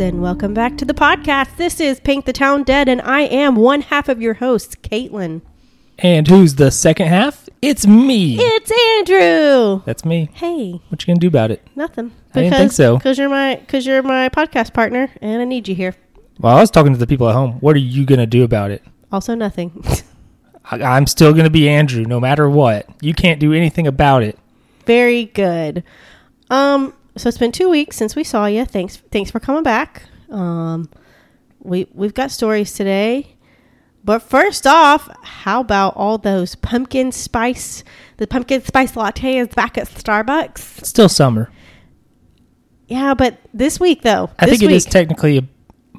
And welcome back to the podcast. This is Paint the Town Dead, and I am one half of your host, Caitlin. And who's the second half? It's me. It's Andrew. That's me. Hey, What you gonna do about it? nothing. I didn't think so. Because you're my because you're my podcast partner, and I need you here. Well, I was talking to the people at home. What are you gonna do about it? Also, nothing. I, I'm still gonna be Andrew, no matter what. You can't do anything about it. Very good. Um, so it's been two weeks since we saw you. Thanks, thanks for coming back. Um, we we've got stories today, but first off, how about all those pumpkin spice, the pumpkin spice latte is back at Starbucks? It's still summer. Yeah, but this week though, I this think it is week, technically a.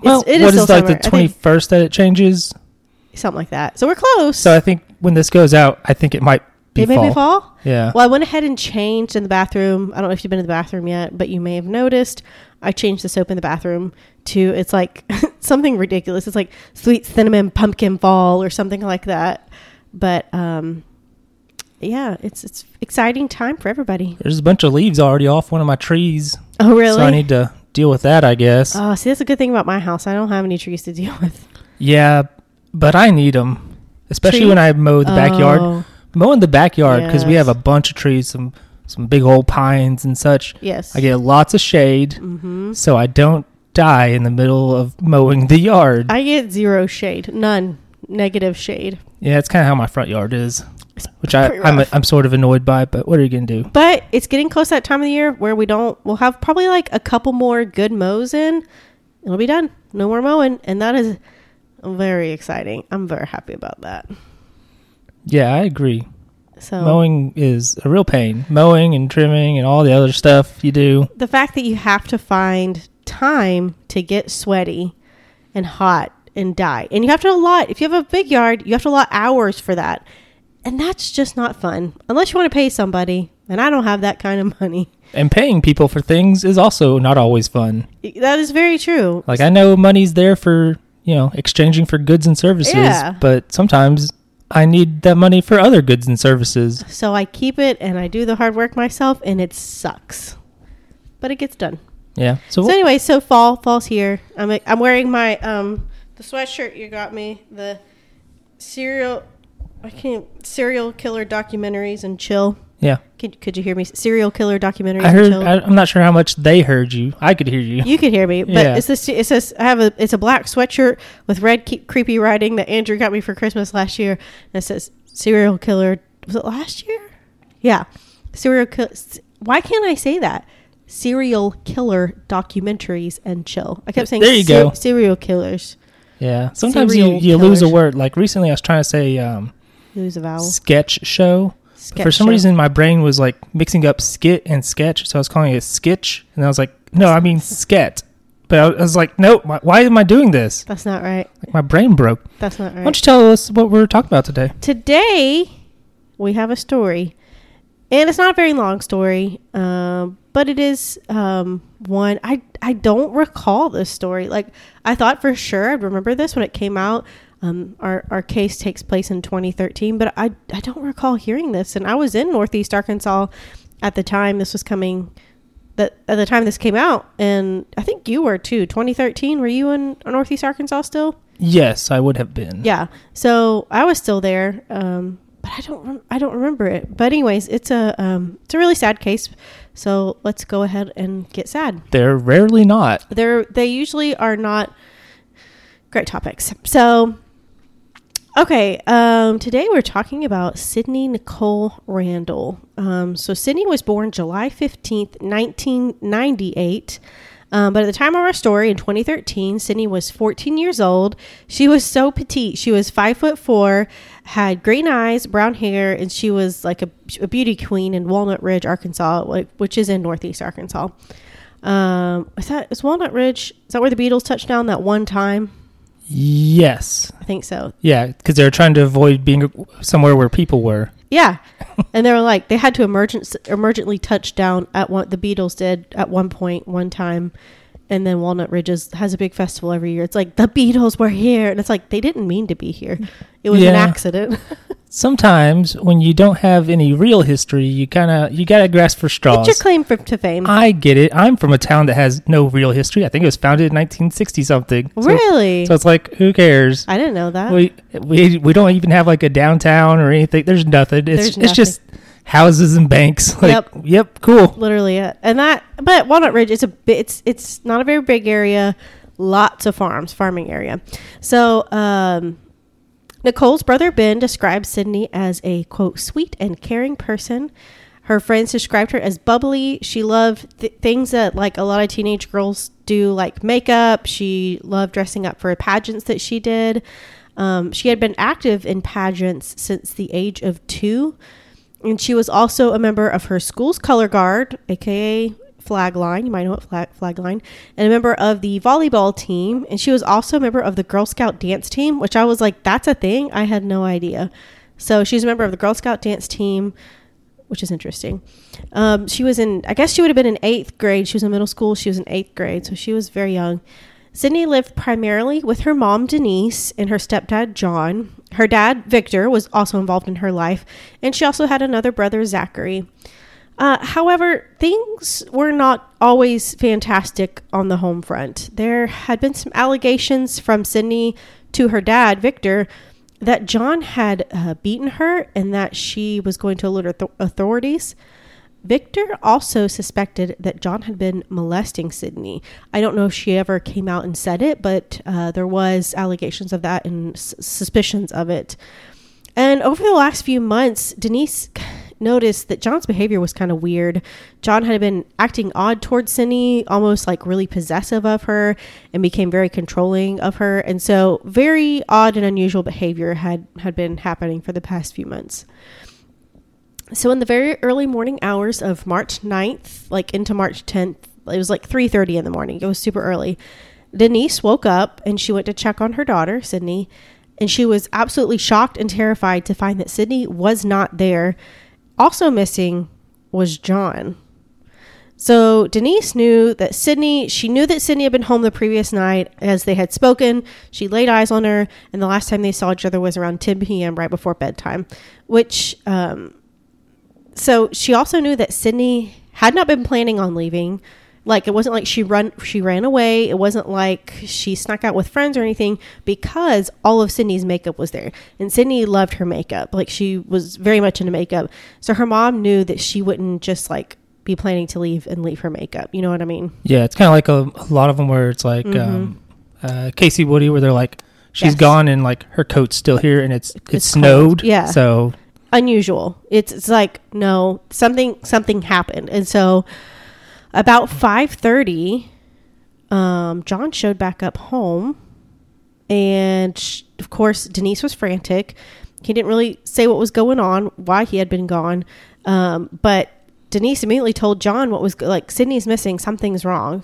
Well, it is what still is like summer. I the think- twenty first that it changes? something like that. So we're close. So I think when this goes out, I think it might be it may fall. fall. Yeah. Well, I went ahead and changed in the bathroom. I don't know if you've been in the bathroom yet, but you may have noticed I changed the soap in the bathroom to it's like something ridiculous. It's like sweet cinnamon pumpkin fall or something like that. But um yeah, it's it's exciting time for everybody. There's a bunch of leaves already off one of my trees, Oh really? so I need to deal with that. I guess. oh, see that's a good thing about my house. I don't have any trees to deal with. yeah, but I need them, especially Tree? when I mow the backyard. Mowing the backyard because we Yes. have a bunch of trees, some some big old pines and such. yes. I get lots of shade, hmm so I don't die in the middle of mowing the yard. I get zero shade. None. Negative shade. yeah, it's kind of how my front yard is, which I pretty I'm, rough. I'm sort of annoyed by. But what are you gonna do? But it's getting close to that time of the year where we don't. We'll have probably like a couple more good mows in. It'll be done. No more mowing, and that is very exciting. I'm very happy about that. Yeah, I agree. So Mowing is a real pain. Mowing and trimming and all the other stuff you do. the fact that you have to find time to get sweaty and hot and die, and you have to allot. If you have a big yard, you have to allot hours for that, and that's just not fun unless you want to pay somebody. And I don't have that kind of money. And paying people for things is also not always fun. That is very true. Like I know money's there for you know exchanging for goods and services, Yeah. but sometimes I need that money for other goods and services. So I keep it and I do the hard work myself, and it sucks, but it gets done. Yeah. So, So anyway, so fall, fall's here. I'm I'm wearing my um the sweatshirt you got me the serial I can't serial killer documentaries and chill. Yeah, Could could you hear me? Serial killer documentary. I heard. I, I'm not sure how much they heard you. I could hear you. you could hear me, but Yeah. it's this. It says I have a. It's a black sweatshirt with red creepy writing that Andrew got me for Christmas last year, and it says serial killer. Was it last year? Yeah, serial killer. Why can't I say that? Serial killer documentaries and chill. I kept saying There you ser- go. serial killers. Yeah. Sometimes you, Serial you lose a word. Like recently, I was trying to say um, Lose a vowel. sketch show. Sketch For some show. reason, my brain was like mixing up skit and sketch, so I was calling it sketch, and I was like, no, I mean sket. But I was like, no, why, why am I doing this? That's not right. Like my brain broke. That's not right. Why don't you tell us what we're talking about today? today we have a story and it's not a very long story um, but it is um, one I, I don't recall this story like i thought for sure i'd remember this when it came out um, our, our case takes place in 2013 but I, I don't recall hearing this and i was in northeast arkansas at the time this was coming that at the time this came out and i think you were too 2013 were you in northeast arkansas still Yes, I would have been. yeah. So I was still there, um, but I don't rem- I don't remember it. But anyways, it's a um, it's a really sad case. So let's go ahead and get sad. They're rarely not. They're they usually are not great topics. So okay, um, today we're talking about Sydney Nicole Randall. Um, so Sydney was born July fifteenth, nineteen ninety eight. Um, but at the time of our story in 2013, Sydney was 14 years old. She was so petite. She was five foot four, had green eyes, brown hair, and she was like a, a beauty queen in Walnut Ridge, Arkansas, which is in Northeast Arkansas. Um, is that is Walnut Ridge? Is that where the Beatles touched down that one time? Yes. I think so. Yeah, because they were trying to avoid being somewhere where people were. Yeah, and they were like they had to emergent emergently touch down at what the Beatles did at one point one time, and then Walnut Ridge is, has a big festival every year. It's like the Beatles were here, and it's like they didn't mean to be here. It was an accident. sometimes when you don't have any real history, you kind of you got to grasp for straws. What's your claim for, to fame? I get it. I'm from a town that has no real history. I think it was founded in 1960 something. So- really? So, it's like, who cares? I didn't know that. We we we don't even have like a downtown or anything. There's nothing. It's There's it's just houses and banks. Like, Yep. yep, cool. literally it. And that, but Walnut Ridge is a bit. It's it's not a very big area. Lots of farms, farming area. So um, Nicole's brother Ben describes Sydney as a quote sweet and caring person. Her friends described her as bubbly. She loved th- things that like a lot of teenage girls do, like makeup. She loved dressing up for pageants that she did. Um, she had been active in pageants since the age of two. And she was also a member of her school's color guard, aka flag line. You might know it, flag, flag line, and a member of the volleyball team. And she was also a member of the Girl Scout dance team, which I was like, that's a thing. I had no idea. So she's a member of the Girl Scout dance team, which is interesting. Um, she was in, I guess she would have been in eighth grade. She was in middle school. She was in eighth grade, so she was very young. Sydney lived primarily with her mom, Denise, and her stepdad, John. Her dad, Victor, was also involved in her life, and she also had another brother, Zachary. Uh, however, things were not always fantastic on the home front. There had been some allegations from Sydney to her dad, Victor, that John had uh, beaten her and that she was going to alert auth- authorities. Victor also suspected that John had been molesting Sydney. I don't know if she ever came out and said it, but uh, there was allegations of that and s- suspicions of it. And over the last few months, Denise noticed that John's behavior was kind of weird. John had been acting odd towards Sydney, almost like really possessive of her, and became very controlling of her. And so, very odd and unusual behavior had had been happening for the past few months. So in the very early morning hours of March 9th, like into March 10th, it was like 3:30 in the morning. It was super early. Denise woke up and she went to check on her daughter, Sydney, and she was absolutely shocked and terrified to find that Sydney was not there. Also missing was John. So Denise knew that Sydney, she knew that Sydney had been home the previous night as they had spoken. She laid eyes on her, and the last time they saw each other was around 10 p.m. right before bedtime, which, um, so she also knew that Sydney had not been planning on leaving. Like it wasn't like she run she ran away. It wasn't like she snuck out with friends or anything because all of Sydney's makeup was there. And Sydney loved her makeup. Like she was very much into makeup. So her mom knew that she wouldn't just like be planning to leave and leave her makeup. You know what I mean? Yeah, it's kind of like a, a lot of them where it's like um, uh, Kacie Woody, where they're like, she's Yes. gone and like her coat's still here and it's it's, It's snowed. cold. Yeah. So unusual. It's it's like no something something happened, and so about five thirty, um, John showed back up home, and sh- of course Denise was frantic. He didn't really say what was going on, why he had been gone, um, but Denise immediately told John what was like Sydney's missing, something's wrong.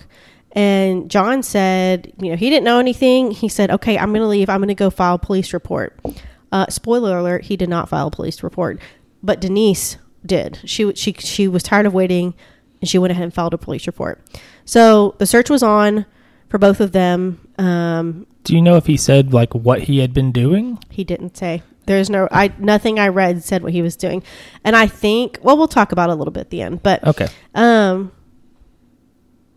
And John said, you know, he didn't know anything. He said, okay, I'm going to leave. I'm going to go file police report. Uh, spoiler alert: he did not file a police report, but Denise did. She she she was tired of waiting, and she went ahead and filed a police report. So the search was on for both of them. Um, do you know if he said like what he had been doing? he didn't say. There's no I nothing I read said what he was doing, and I think well we'll talk about it a little bit at the end, but Okay. um,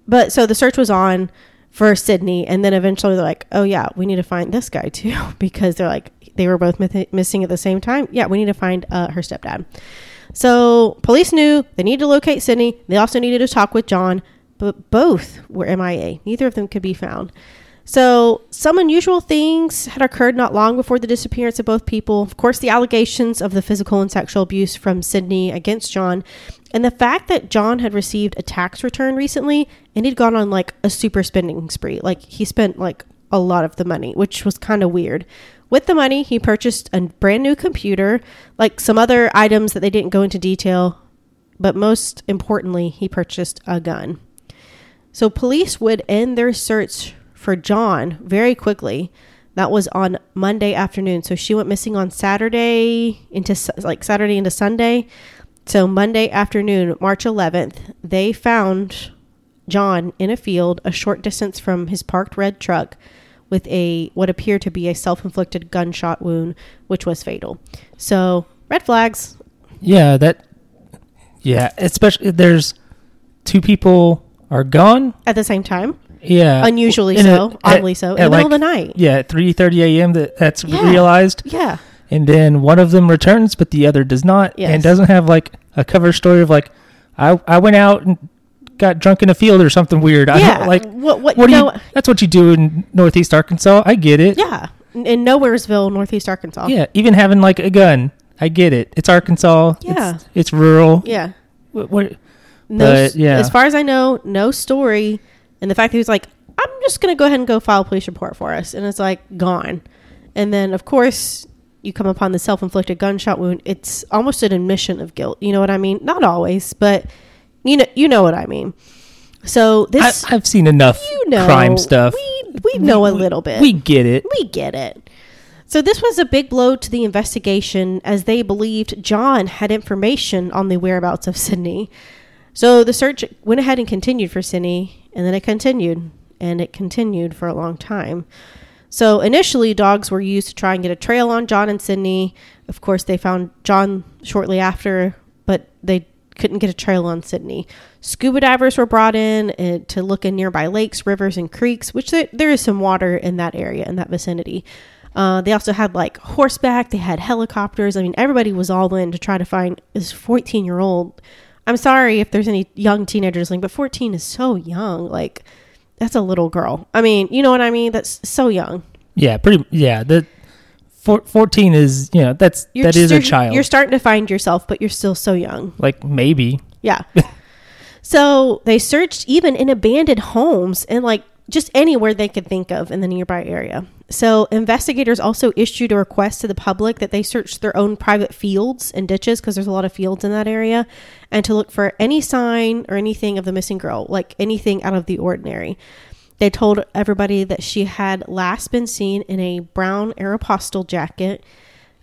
but so the search was on for Sydney, and then eventually they're like, "Oh yeah, we need to find this guy too," because they're like they were both myth- missing at the same time. Yeah, we need to find uh, her stepdad. So police knew they needed to locate Sydney. They also needed to talk with John, but both were MIA. Neither of them could be found. So, some unusual things had occurred not long before the disappearance of both people. Of course, the allegations of the physical and sexual abuse from Sydney against John, and the fact that John had received a tax return recently and he'd gone on like a super spending spree. Like, he spent like a lot of the money, which was kind of weird. With the money, he purchased a brand new computer, like some other items that they didn't go into detail, but most importantly, he purchased a gun. So police would end their search for John very quickly. That was on Monday afternoon. So she went missing on Saturday into like Saturday into Sunday. So Monday afternoon, March 11th, they found John in a field a short distance from his parked red truck with a what appeared to be a self-inflicted gunshot wound which was fatal. So red flags. Yeah, that. Yeah, especially there's two people are gone. At the same time, Yeah, unusually in so, a- at- oddly so, in at the middle of the night. Yeah, at three thirty a.m. That that's Yeah. realized, Yeah, and then one of them returns, but the other does not, Yes. and doesn't have like a cover story of like, I I went out and got drunk in a field or something weird. I yeah. don't, like what? What? what do no, you? That's what you do in Northeast Arkansas. I get it. Yeah, in in Nowheresville, Northeast Arkansas. Yeah, even having like a gun, I get it. It's Arkansas. Yeah. it's, it's rural. yeah. What, what, No, But, yeah. as far as I know, no story. And the fact that he was like, I'm just going to go ahead and go file a police report for us. And it's like, gone. And then, of course, you come upon the self inflicted gunshot wound. It's almost an admission of guilt. You know what I mean? Not always, but you know, you know what I mean. So this, I've seen enough you know, crime stuff. We, we know a little bit. We get it. We get it. So this was a big blow to the investigation as they believed John had information on the whereabouts of Sydney. So the search went ahead and continued for Sydney, and then it continued, and it continued for a long time. So initially, dogs were used to try and get a trail on John and Sydney. Of course, they found John shortly after, but they couldn't get a trail on Sydney. Scuba divers were brought in uh, to look in nearby lakes, rivers, and creeks, which there, is some water in that area, in that vicinity. Uh, they also had like horseback, they had helicopters. I mean, everybody was all in to try to find this 14 year old. I'm sorry if there's any young teenagers listening, but 14 is so young. Like, that's a little girl. I mean, you know what I mean? That's so young. Yeah, pretty. Yeah, the four, fourteen is you know that's You're that is a child. You're starting to find yourself, but you're still so young. like maybe. Yeah. so they searched even in abandoned homes and like just anywhere they could think of in the nearby area. So investigators also issued a request to the public that they search their own private fields and ditches because there's a lot of fields in that area and to look for any sign or anything of the missing girl, like anything out of the ordinary. They told everybody that she had last been seen in a brown Aeropostale jacket,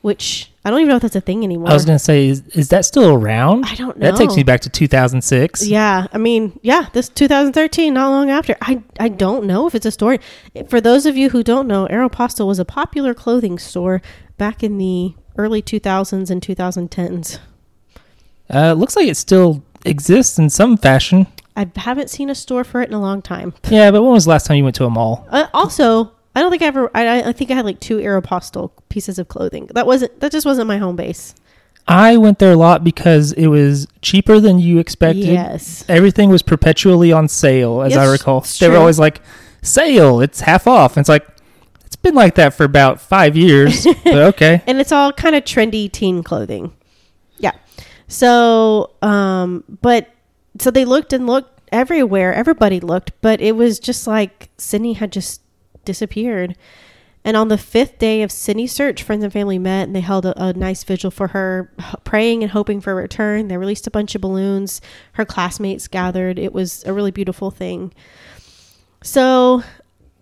which I don't even know if that's a thing anymore. I was gonna say, is, is that still around? I don't know. That takes me back to two thousand six. Yeah, I mean, yeah, this 2013, not long after. I I don't know if it's a story. For those of you who don't know, Aeropostale was a popular clothing store back in the early 2000s and 2010s. Uh, looks like it still exists in some fashion. I haven't seen a store for it in a long time. Yeah, but when was the last time you went to a mall? Uh, also, I don't think I ever. I, I think I had like two Aeropostale pieces of clothing. That wasn't. That just wasn't my home base. I went there a lot because it was cheaper than you expected. Yes. Everything was perpetually on sale, as I recall. They were always like, "Sale, it's half off." And it's like, it's been like that for about five years. but okay, and it's all kind of trendy teen clothing. Yeah. So, um, but so they looked and looked everywhere. Everybody looked, but it was just like Sydney had just disappeared. And on the fifth day of Sydney's search, friends and family met and they held a, a nice vigil for her, praying and hoping for a return. They released a bunch of balloons. Her classmates gathered. It was a really beautiful thing. So,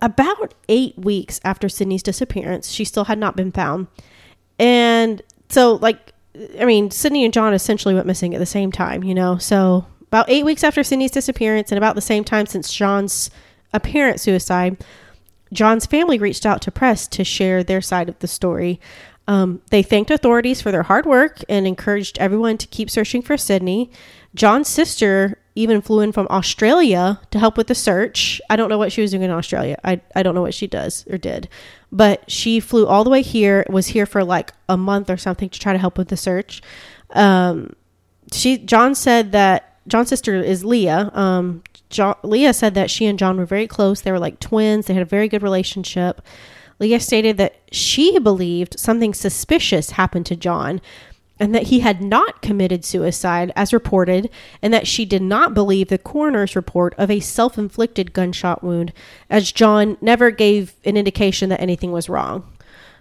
about eight weeks after Sydney's disappearance, she still had not been found. And so, like, I mean, Sydney and John essentially went missing at the same time, you know? So, about eight weeks after Sydney's disappearance, and about the same time since John's apparent suicide, John's family reached out to press to share their side of the story. Um, they thanked authorities for their hard work and encouraged everyone to keep searching for Sydney. John's sister even flew in from Australia to help with the search. I don't know what she was doing in Australia. I, I don't know what she does or did. But she flew all the way here, was here for like a month or something to try to help with the search. Um, she John said that John's sister is Leah. Um, John, Leah said that she and John were very close. They were like twins. They had a very good relationship. Leah stated that she believed something suspicious happened to John and that he had not committed suicide as reported and that she did not believe the coroner's report of a self-inflicted gunshot wound as John never gave an indication that anything was wrong.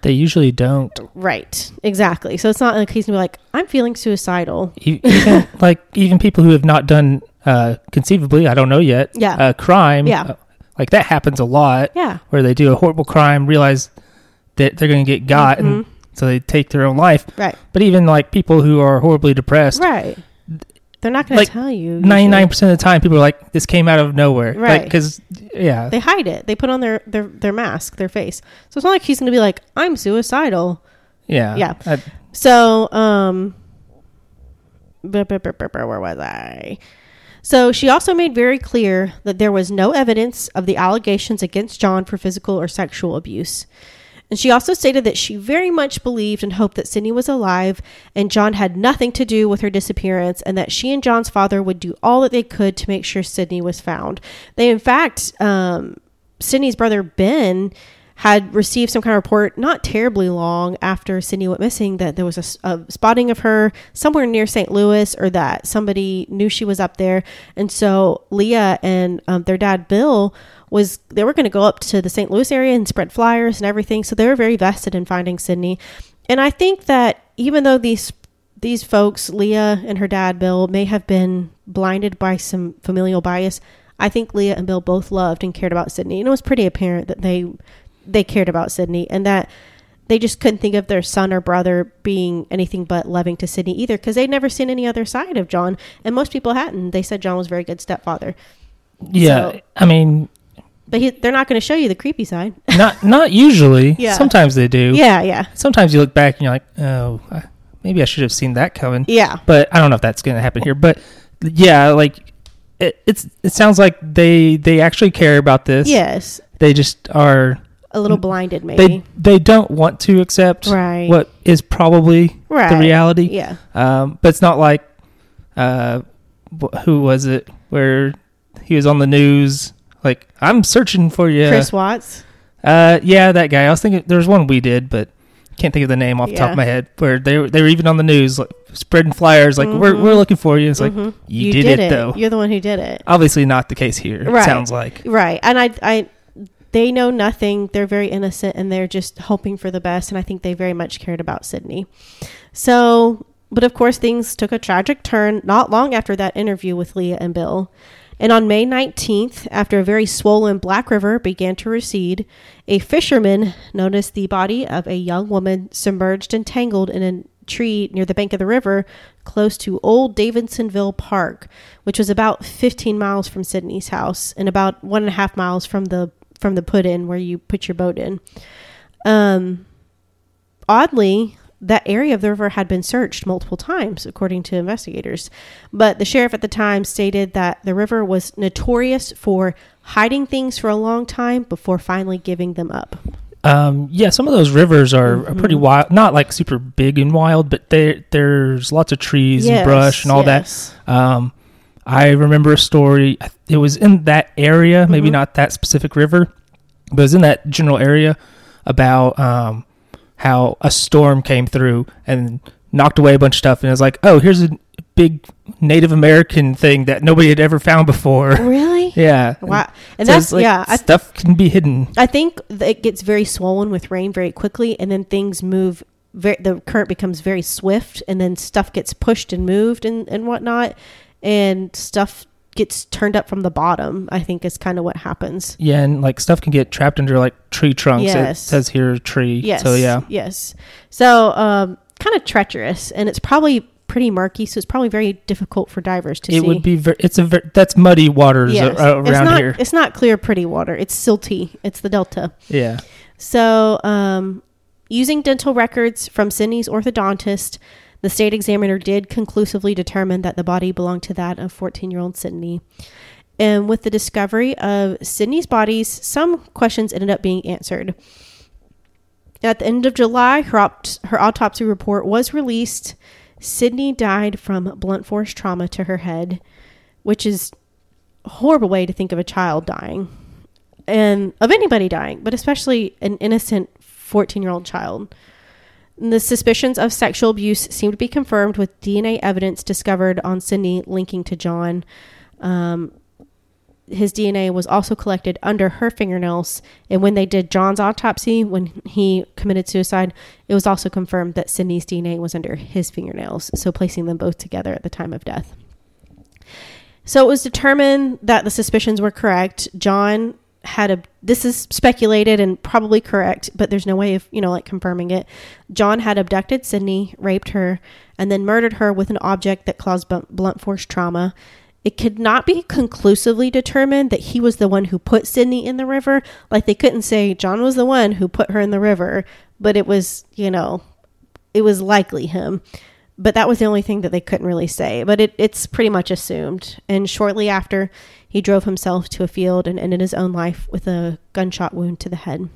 They usually don't. Right. Exactly. So it's not like he's gonna be like, I'm feeling suicidal. Even like even people who have not done uh, conceivably, I don't know yet. Yeah. a crime. Yeah. uh, like that happens a lot. Yeah. where they do a horrible crime, realize that they're going to get got, and so they take their own life. Right. But even like people who are horribly depressed, Right. They're not going Like, to tell you. Ninety nine percent of the time, people are like, "This came out of nowhere," Right. Because yeah, They hide it. They put on their, their, their mask, their face. So it's not like he's going to be like, I'm suicidal. yeah, Yeah. I- So, um, where was I? So she also made very clear that there was no evidence of the allegations against John for physical or sexual abuse. And she also stated that she very much believed and hoped that Sydney was alive and John had nothing to do with her disappearance and that she and John's father would do all that they could to make sure Sydney was found. They, in fact, um, Sydney's brother Ben had received some kind of report not terribly long after Sydney went missing that there was a, a, spotting of her somewhere near St. Louis or that somebody knew she was up there. And so Leah and um, their dad Bill was they were going to go up to the St. Louis area and spread flyers and everything. So they were very vested in finding Sydney. And I think that even though these these folks, Leah and her dad Bill, may have been blinded by some familial bias, I think Leah and Bill both loved and cared about Sydney. And it was pretty apparent that they they cared about Sydney and that they just couldn't think of their son or brother being anything but loving to Sydney either because they'd never seen any other side of John. And most people hadn't. They said John was a very good stepfather. Yeah. So- I mean, But he, they're not going to show you the creepy side. not not usually. Yeah. Sometimes they do. yeah, yeah. Sometimes you look back and you're like, oh, I- maybe I should have seen that coming. Yeah. But I don't know if that's going to happen here. But yeah, like it, it's it sounds like they they actually care about this. Yes. They just are A little blinded, maybe. they they don't want to accept Right. what is probably right. the reality. Yeah. Um, but it's not like uh, who was it where he was on the news like I'm searching for you. Chris Watts. Uh, yeah, that guy. I was thinking there was one we did, but can't think of the name off the top of my head. Where they were they were even on the news like spreading flyers like we're Mhm. we're looking for you. It's like Mhm. you, did, it, though. You're the one who did it. Obviously not the case here. It Right. sounds like. Right. And I, I, they know nothing. They're very innocent and they're just hoping for the best. And I think they very much cared about Sydney. So, but of course, things took a tragic turn not long after that interview with Leah and Bill. And on May 19th, after a very swollen Black River began to recede, a fisherman noticed the body of a young woman submerged and tangled in a tree near the bank of the river close to Old Davidsonville Park, which was about 15 miles from Sydney's house and about one and a half miles from the from the put in where you put your boat in. Um, oddly, that area of the river had been searched multiple times, according to investigators. But the sheriff at the time stated that the river was notorious for hiding things for a long time before finally giving them up. Um, yeah, some of those rivers are, are pretty wild. Not like super big and wild, but there's lots of trees and brush and all yes. that. Um, I remember a story. It was in that area, maybe Mhm. not that specific river, but it was in that general area about um, how a storm came through and knocked away a bunch of stuff. And it was like, oh, here's a big Native American thing that nobody had ever found before. Really? yeah. Wow. And So that's like yeah. I, stuff can be hidden. I think it gets very swollen with rain very quickly, and then things move. Very, the current becomes very swift, and then stuff gets pushed and moved and, and whatnot, and stuff gets turned up from the bottom. I think is kind of what happens. Yeah, and like stuff can get trapped under like tree trunks. Yes. It says here tree. Yes. So yeah. Yes. So um, kind of treacherous, and it's probably pretty murky. So it's probably very difficult for divers to it see. It would be very. It's a ver- that's muddy waters Yes. a- it's around not, here. It's not clear, pretty water. It's silty. It's the delta. Yeah. So, um, using dental records from Sydney's orthodontist, the state examiner did conclusively determine that the body belonged to that of 14 year old Sydney. And with the discovery of Sydney's bodies, some questions ended up being answered. At the end of July, her, her autopsy report was released. Sydney died from blunt force trauma to her head, which is a horrible way to think of a child dying and of anybody dying, but especially an innocent 14 year old child. The suspicions of sexual abuse seem to be confirmed with DNA evidence discovered on Sydney linking to John. Um, his DNA was also collected under her fingernails. And when they did John's autopsy, when he committed suicide, it was also confirmed that Sydney's DNA was under his fingernails. So placing them both together at the time of death. So it was determined that the suspicions were correct. John had a this is speculated and probably correct, but there's no way of, you know, like confirming it. John had abducted Sydney, raped her, and then murdered her with an object that caused blunt- force trauma. It could not be conclusively determined that he was the one who put Sydney in the river. Like they couldn't say John was the one who put her in the river, but it was, you know, it was likely him. But that was the only thing that they couldn't really say. But it, it's pretty much assumed. And shortly after, he drove himself to a field and ended his own life with a gunshot wound to the head.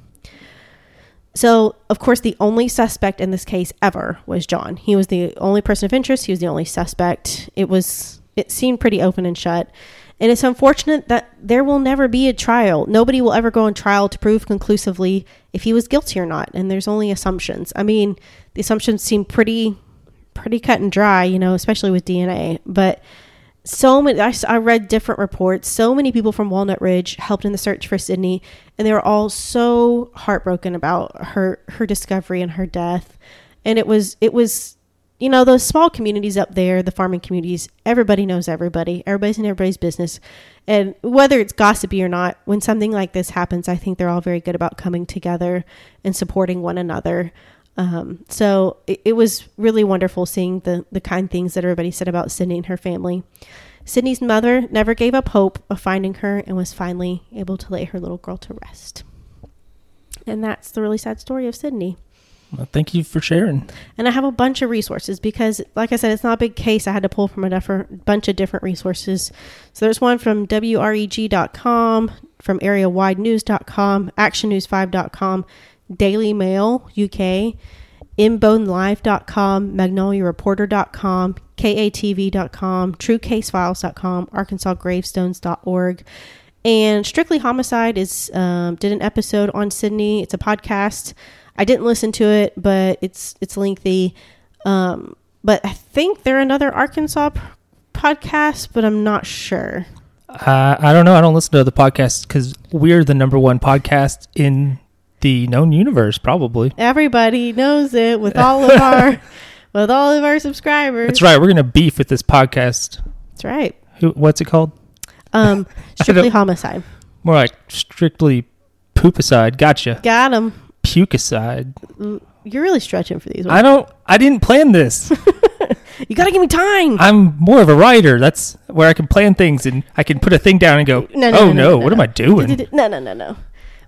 So, of course, the only suspect in this case ever was John. He was the only person of interest. He was the only suspect. It was, it seemed pretty open and shut. And it's unfortunate that there will never be a trial. Nobody will ever go on trial to prove conclusively if he was guilty or not. And there's only assumptions. I mean, the assumptions seem pretty, pretty cut and dry, you know, especially with DNA. But so many, I, I read different reports. So many people from Walnut Ridge helped in the search for Sydney, and they were all so heartbroken about her her discovery and her death. And it was it was you know, those small communities up there, the farming communities, everybody knows everybody. Everybody's in everybody's business. And whether it's gossipy or not, when something like this happens, I think they're all very good about coming together and supporting one another. Um, so it, it, was really wonderful seeing the, the kind things that everybody said about Sydney and her family. Sydney's mother never gave up hope of finding her and was finally able to lay her little girl to rest. And that's the really sad story of Sydney. Well, thank you for sharing. And I have a bunch of resources because, like I said, it's not a big case. I had to pull from a different, bunch of different resources. So there's one from WREG.com, from areawidenews.com, actionnews5.com, Daily Mail UK, InBoneLive.com, MagnoliaReporter.com, KATV.com, TrueCaseFiles.com, ArkansasGravestones.org. And Strictly Homicide is um, did an episode on Sydney. It's a podcast. I didn't listen to it, but it's it's lengthy. Um, but I think they're another Arkansas p- podcast, but I'm not sure. Uh, I don't know. I don't listen to the podcasts because we're the number one podcast in the known universe, probably. Everybody knows it with all of our with all of our subscribers. That's right. We're gonna beef with this podcast. That's right. Who? What's it called? Um, strictly homicide. More like strictly poopicide. Gotcha. Got him. Pucicide. You're really stretching for these. I don't. I didn't plan this. you gotta give me time. I'm more of a writer. That's where I can plan things and I can put a thing down and go. No, no, oh no, no, no, what am I doing? No, no, no, no.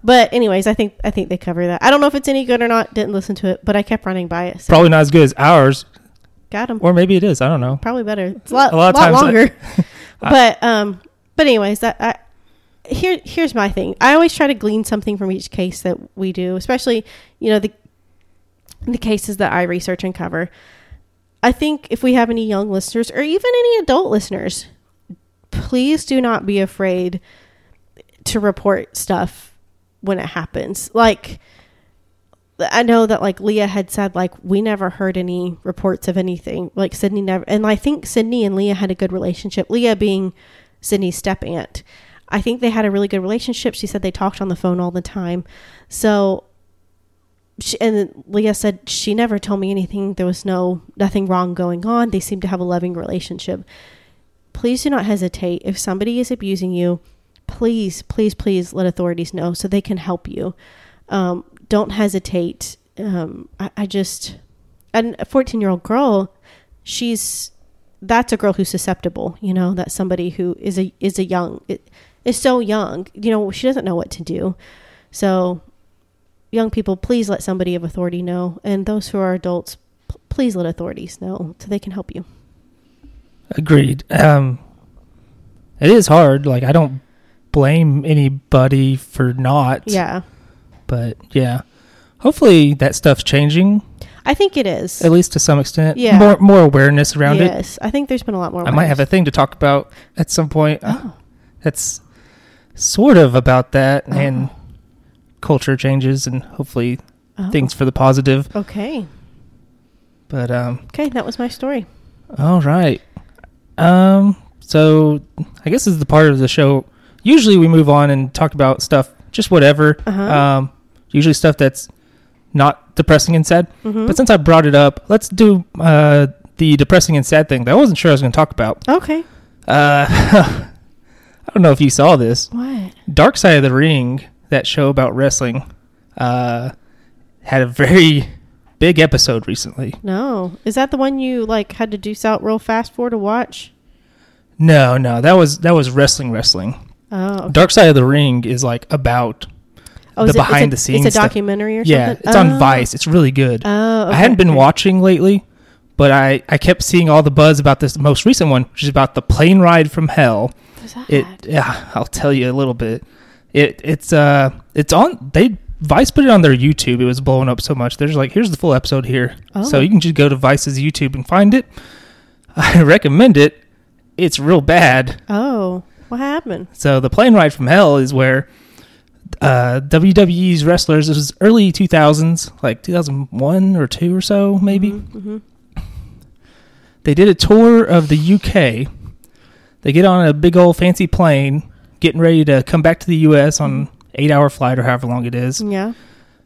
But anyways, I think I think they cover that. I don't know if it's any good or not. Didn't listen to it, but I kept running by it. So Probably not as good as ours, got him. or maybe it is. I don't know. Probably better. It's a lot, A lot lot times I- longer. but um, but anyways, that I, here here's my thing. I always try to glean something from each case that we do, especially you know the the cases that I research and cover. I think if we have any young listeners or even any adult listeners, please do not be afraid to report stuff when it happens. Like I know that like Leah had said like we never heard any reports of anything. Like Sydney never and I think Sydney and Leah had a good relationship. Leah being Sydney's step aunt. I think they had a really good relationship. She said they talked on the phone all the time. So she, and Leah said she never told me anything. There was no nothing wrong going on. They seemed to have a loving relationship. Please do not hesitate if somebody is abusing you. Please, please, please let authorities know so they can help you. Um, don't hesitate. Um, I, I just, and a 14 year old girl, she's, that's a girl who's susceptible, you know, that's somebody who is a, is a young, is so young, you know, she doesn't know what to do. So young people, please let somebody of authority know. And those who are adults, p- please let authorities know so they can help you. Agreed. Um, it is hard. Like I don't blame anybody for not. Yeah. But yeah, hopefully that stuff's changing I think it is. at least to some extent. Yeah. More more awareness around it. yes. I think there's been a lot more. I might have a thing to talk about at some point. Oh. That's sort of about that Oh. and culture changes and hopefully Oh. things for the positive. Okay. But um Okay. That was my story. all right. Um so I guess this is the part of the show usually we move on and talk about stuff just whatever. Uh-huh. Um usually stuff that's not depressing and sad. Mhm. But since I brought it up, let's do uh the depressing and sad thing that I wasn't sure I was going to talk about. Okay. Uh I don't know if you saw this. What? Dark Side of the Ring, that show about wrestling, uh, had a very big episode recently. No. Is that the one you like had to deuce out real fast for to watch? No, no, that was that was wrestling, wrestling. Oh. okay. Dark Side of the Ring is like about Oh, the it- behind a- the scenes. It's a stuff. documentary or Yeah, something. it's on Oh. Vice. It's really good. Oh, I hadn't been okay. watching lately, but I, I kept seeing all the buzz about this most recent one, which is about the plane ride from hell. It yeah, I'll tell you a little bit. It it's uh it's on they Vice put it on their YouTube. It was blowing up so much. There's like here's the full episode here. So Oh. you can just go to Vice's YouTube and find it. I recommend it. It's real bad. oh, what happened? So the plane ride from hell is where uh, WWE's wrestlers. It was early 2000s, like 2001 or two or so, maybe. hmm They did a tour of the UK. They get on a big old fancy plane, getting ready to come back to the US on eight hour flight or however long it is, Yeah.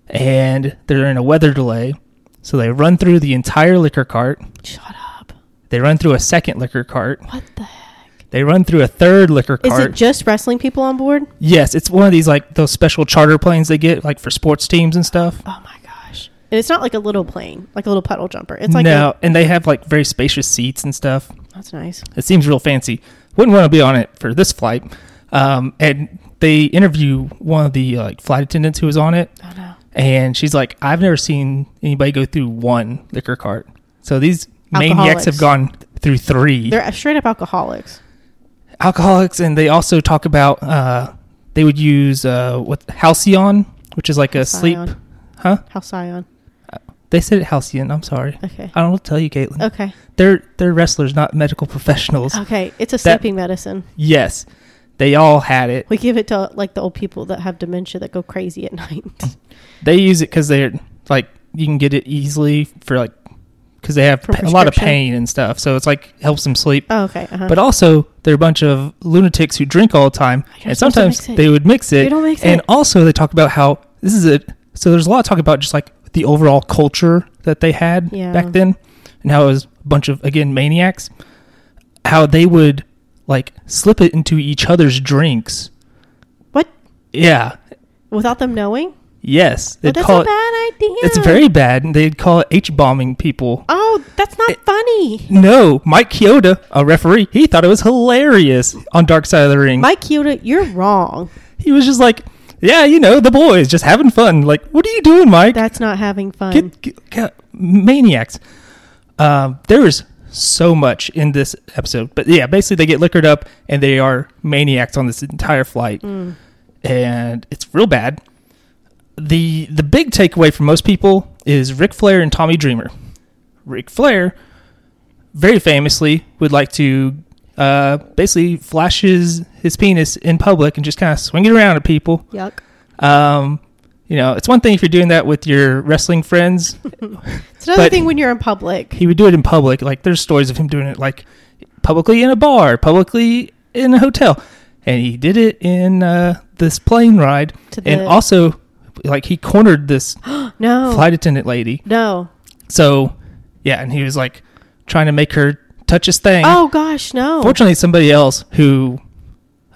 and they're in a weather delay. So they run through the entire liquor cart. Shut up. They run through a second liquor cart. What the heck? They run through a third liquor cart. Is it just wrestling people on board? yes, it's one of these like those special charter planes they get like for sports teams and stuff. Oh my gosh. And it's not like a little plane, like a little puddle jumper. It's like no, a, and they have like very spacious seats and stuff. that's nice. It seems real fancy. Wouldn't want to be on it for this flight. Um, and they interview one of the like flight attendants who was on it, Oh no. and she's like, "I've never seen anybody go through one liquor cart. So these maniacs have gone through 3 They're straight up alcoholics. Alcoholics." And they also talk about uh, they would use uh, what halcyon, which is like a sleep, Halcyon. huh? Halcyon. They said it halcyon. I'm sorry. Okay. I don't tell you, Caitlin. Okay. They're they're wrestlers, not medical professionals. Okay. It's a That- sleeping medicine. Yes, they all had it. We give it to like the old people that have dementia that go crazy at night. They use it because they're like you can get it easily for like because they have a lot of pain and stuff. So it's like helps them sleep. oh, okay. Uh-huh. But also they're a bunch of lunatics who drink all the time, You're and sometimes they would mix it. You don't mix and it. also they talk about how this is it. So there's a lot of talk about just like the overall culture that they had Yeah. back then, and how it was a bunch of again maniacs. How they would like slip it into each other's drinks. What? Yeah. Without them knowing? Yes. Oh, They'd that's call a it. bad idea. It's very bad, they'd call it H bombing people. Oh, that's not funny. No, Mike Chioda, a referee, he thought it was hilarious on Dark Side of the Ring. Mike Chioda, you're wrong. he was just like, "Yeah, you know, the boys just having fun." Like, what are you doing, Mike? That's not having fun. Get, get, get- maniacs. Um, there is so much in this episode, but yeah, basically they get liquored up and they are maniacs on this entire flight, Mm. and it's real bad. The The big takeaway for most people is Ric Flair and Tommy Dreamer. Ric Flair, very famously, would like to uh, basically flash his, his penis in public and just kind of swing it around at people. Yuck. Um, you know, it's one thing if you're doing that with your wrestling friends. It's another thing when you're in public. He would do it in public. Like there's stories of him doing it like publicly in a bar, publicly in a hotel, and he did it in uh, this plane ride. To the, And also, like he cornered this no, flight attendant lady. no. So yeah, and he was like trying to make her touch his thing. Oh gosh, no. Fortunately, somebody else who,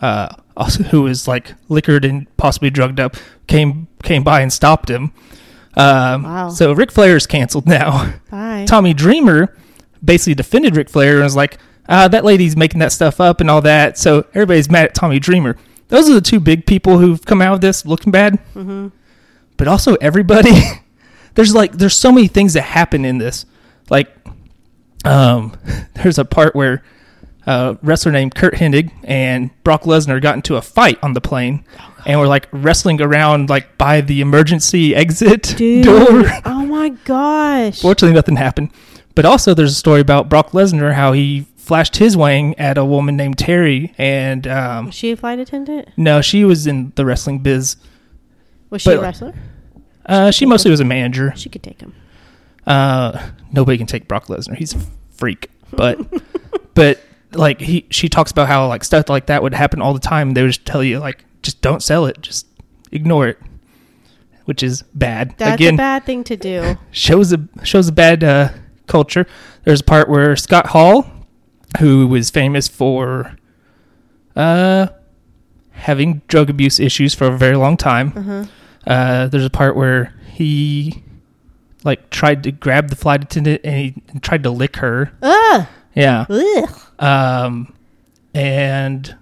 uh, also who was like liquored and possibly drugged up came came by and stopped him. Um, Wow. So Ric Flair is canceled now. Bye. Tommy Dreamer basically defended Ric Flair and was like, uh, "That lady's making that stuff up and all that." So everybody's mad at Tommy Dreamer. Those are the two big people who've come out of this looking bad. hmm But also everybody, there's like there's so many things that happen in this. Like, um, there's a part where a wrestler named Curt Hennig and Brock Lesnar got into a fight on the plane, and were like wrestling around like by the emergency exit Dude. door. Oh my gosh. Fortunately, nothing happened. But also, there's a story about Brock Lesnar how he flashed his wang at a woman named Terry, and um, Was she a flight attendant? no, she was in the wrestling biz. Was she a wrestler? Uh, she mostly was a manager. She could take him. Uh, nobody can take Brock Lesnar. He's a freak. But, but like he, she talks about how like stuff like that would happen all the time. They would just tell you like, just don't sell it, just ignore it, which is bad. That's Again, a bad thing to do. shows a shows a bad uh, culture. There's a part where Scott Hall, who was famous for uh, having drug abuse issues for a very long time, Uh-huh. uh, there's a part where he like tried to grab the flight attendant and he tried to lick her. Ugh. Yeah. Ugh. Um, and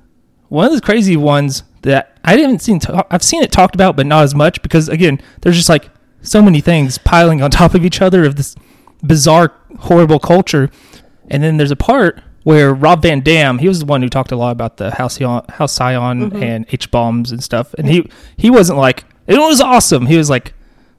one of the crazy ones that I didn't seen. I've seen it talked about, but not as much because again, there's just like so many things piling on top of each other of this bizarre, horrible culture. And then there's a part where Rob Van Dam, he was the one who talked a lot about the Halcion, Halcion Mhm. and H bombs and stuff. And he he wasn't like it was awesome. He was like,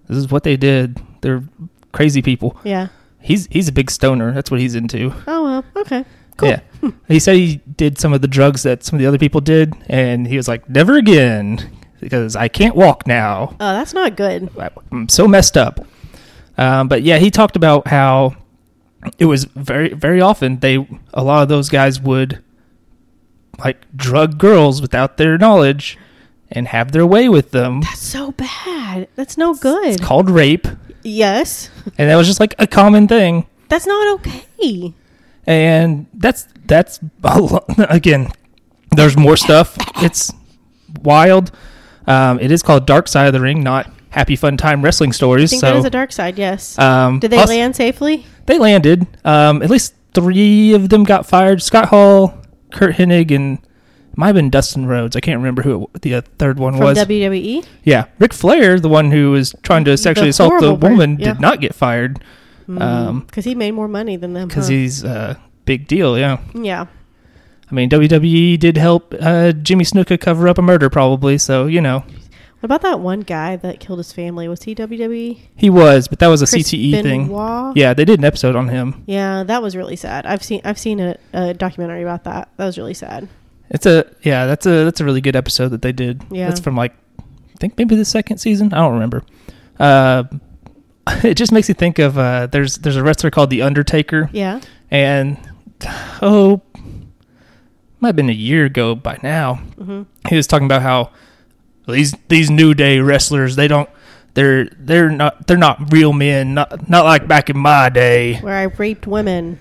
this is what they did. They're crazy people. Yeah. He's he's a big stoner. That's what he's into. Oh well. Okay. Cool. Yeah. he said he did some of the drugs that some of the other people did, and he was like, never again because I can't walk now. Oh, that's not good. I'm so messed up. Um, but yeah, he talked about how it was very, very often they, a lot of those guys would like drug girls without their knowledge and have their way with them. That's so bad. That's no good. It's called rape. yes. And that was just like a common thing. That's not okay. and that's that's again there's more stuff it's wild um, it is called dark side of the ring not happy fun time wrestling stories. I think so that is a dark side. Yes. um, Did they also- land safely? they landed um, at least three of them got fired scott hall curt hennig and might have been dustin rhodes i can't remember who it, the uh, third one From was WWE? yeah Ric flair the one who was trying to sexually The assault the woman yeah. did not get fired Um, Because he made more money than them. because huh? he's a big deal yeah Yeah. I mean, WWE did help uh, Jimmy Snuka cover up a murder, probably. So you know What about that one guy that killed his family? Was he WWE? he was, but that was a Chris CTE thing. Yeah, they did an episode on him. Yeah, that was really sad. I've seen I've seen a, a documentary about that. That was really sad. It's a yeah, that's a that's a really good episode that they did. Yeah. that's from like I think maybe the second season. I don't remember. Uh, it just makes you think of uh, there's there's a wrestler called the Undertaker, Yeah. and oh, might have been a year ago by now. hmm he was talking about how these these new day wrestlers they don't they're they're not they're not real men not not like back in my day Where I raped women.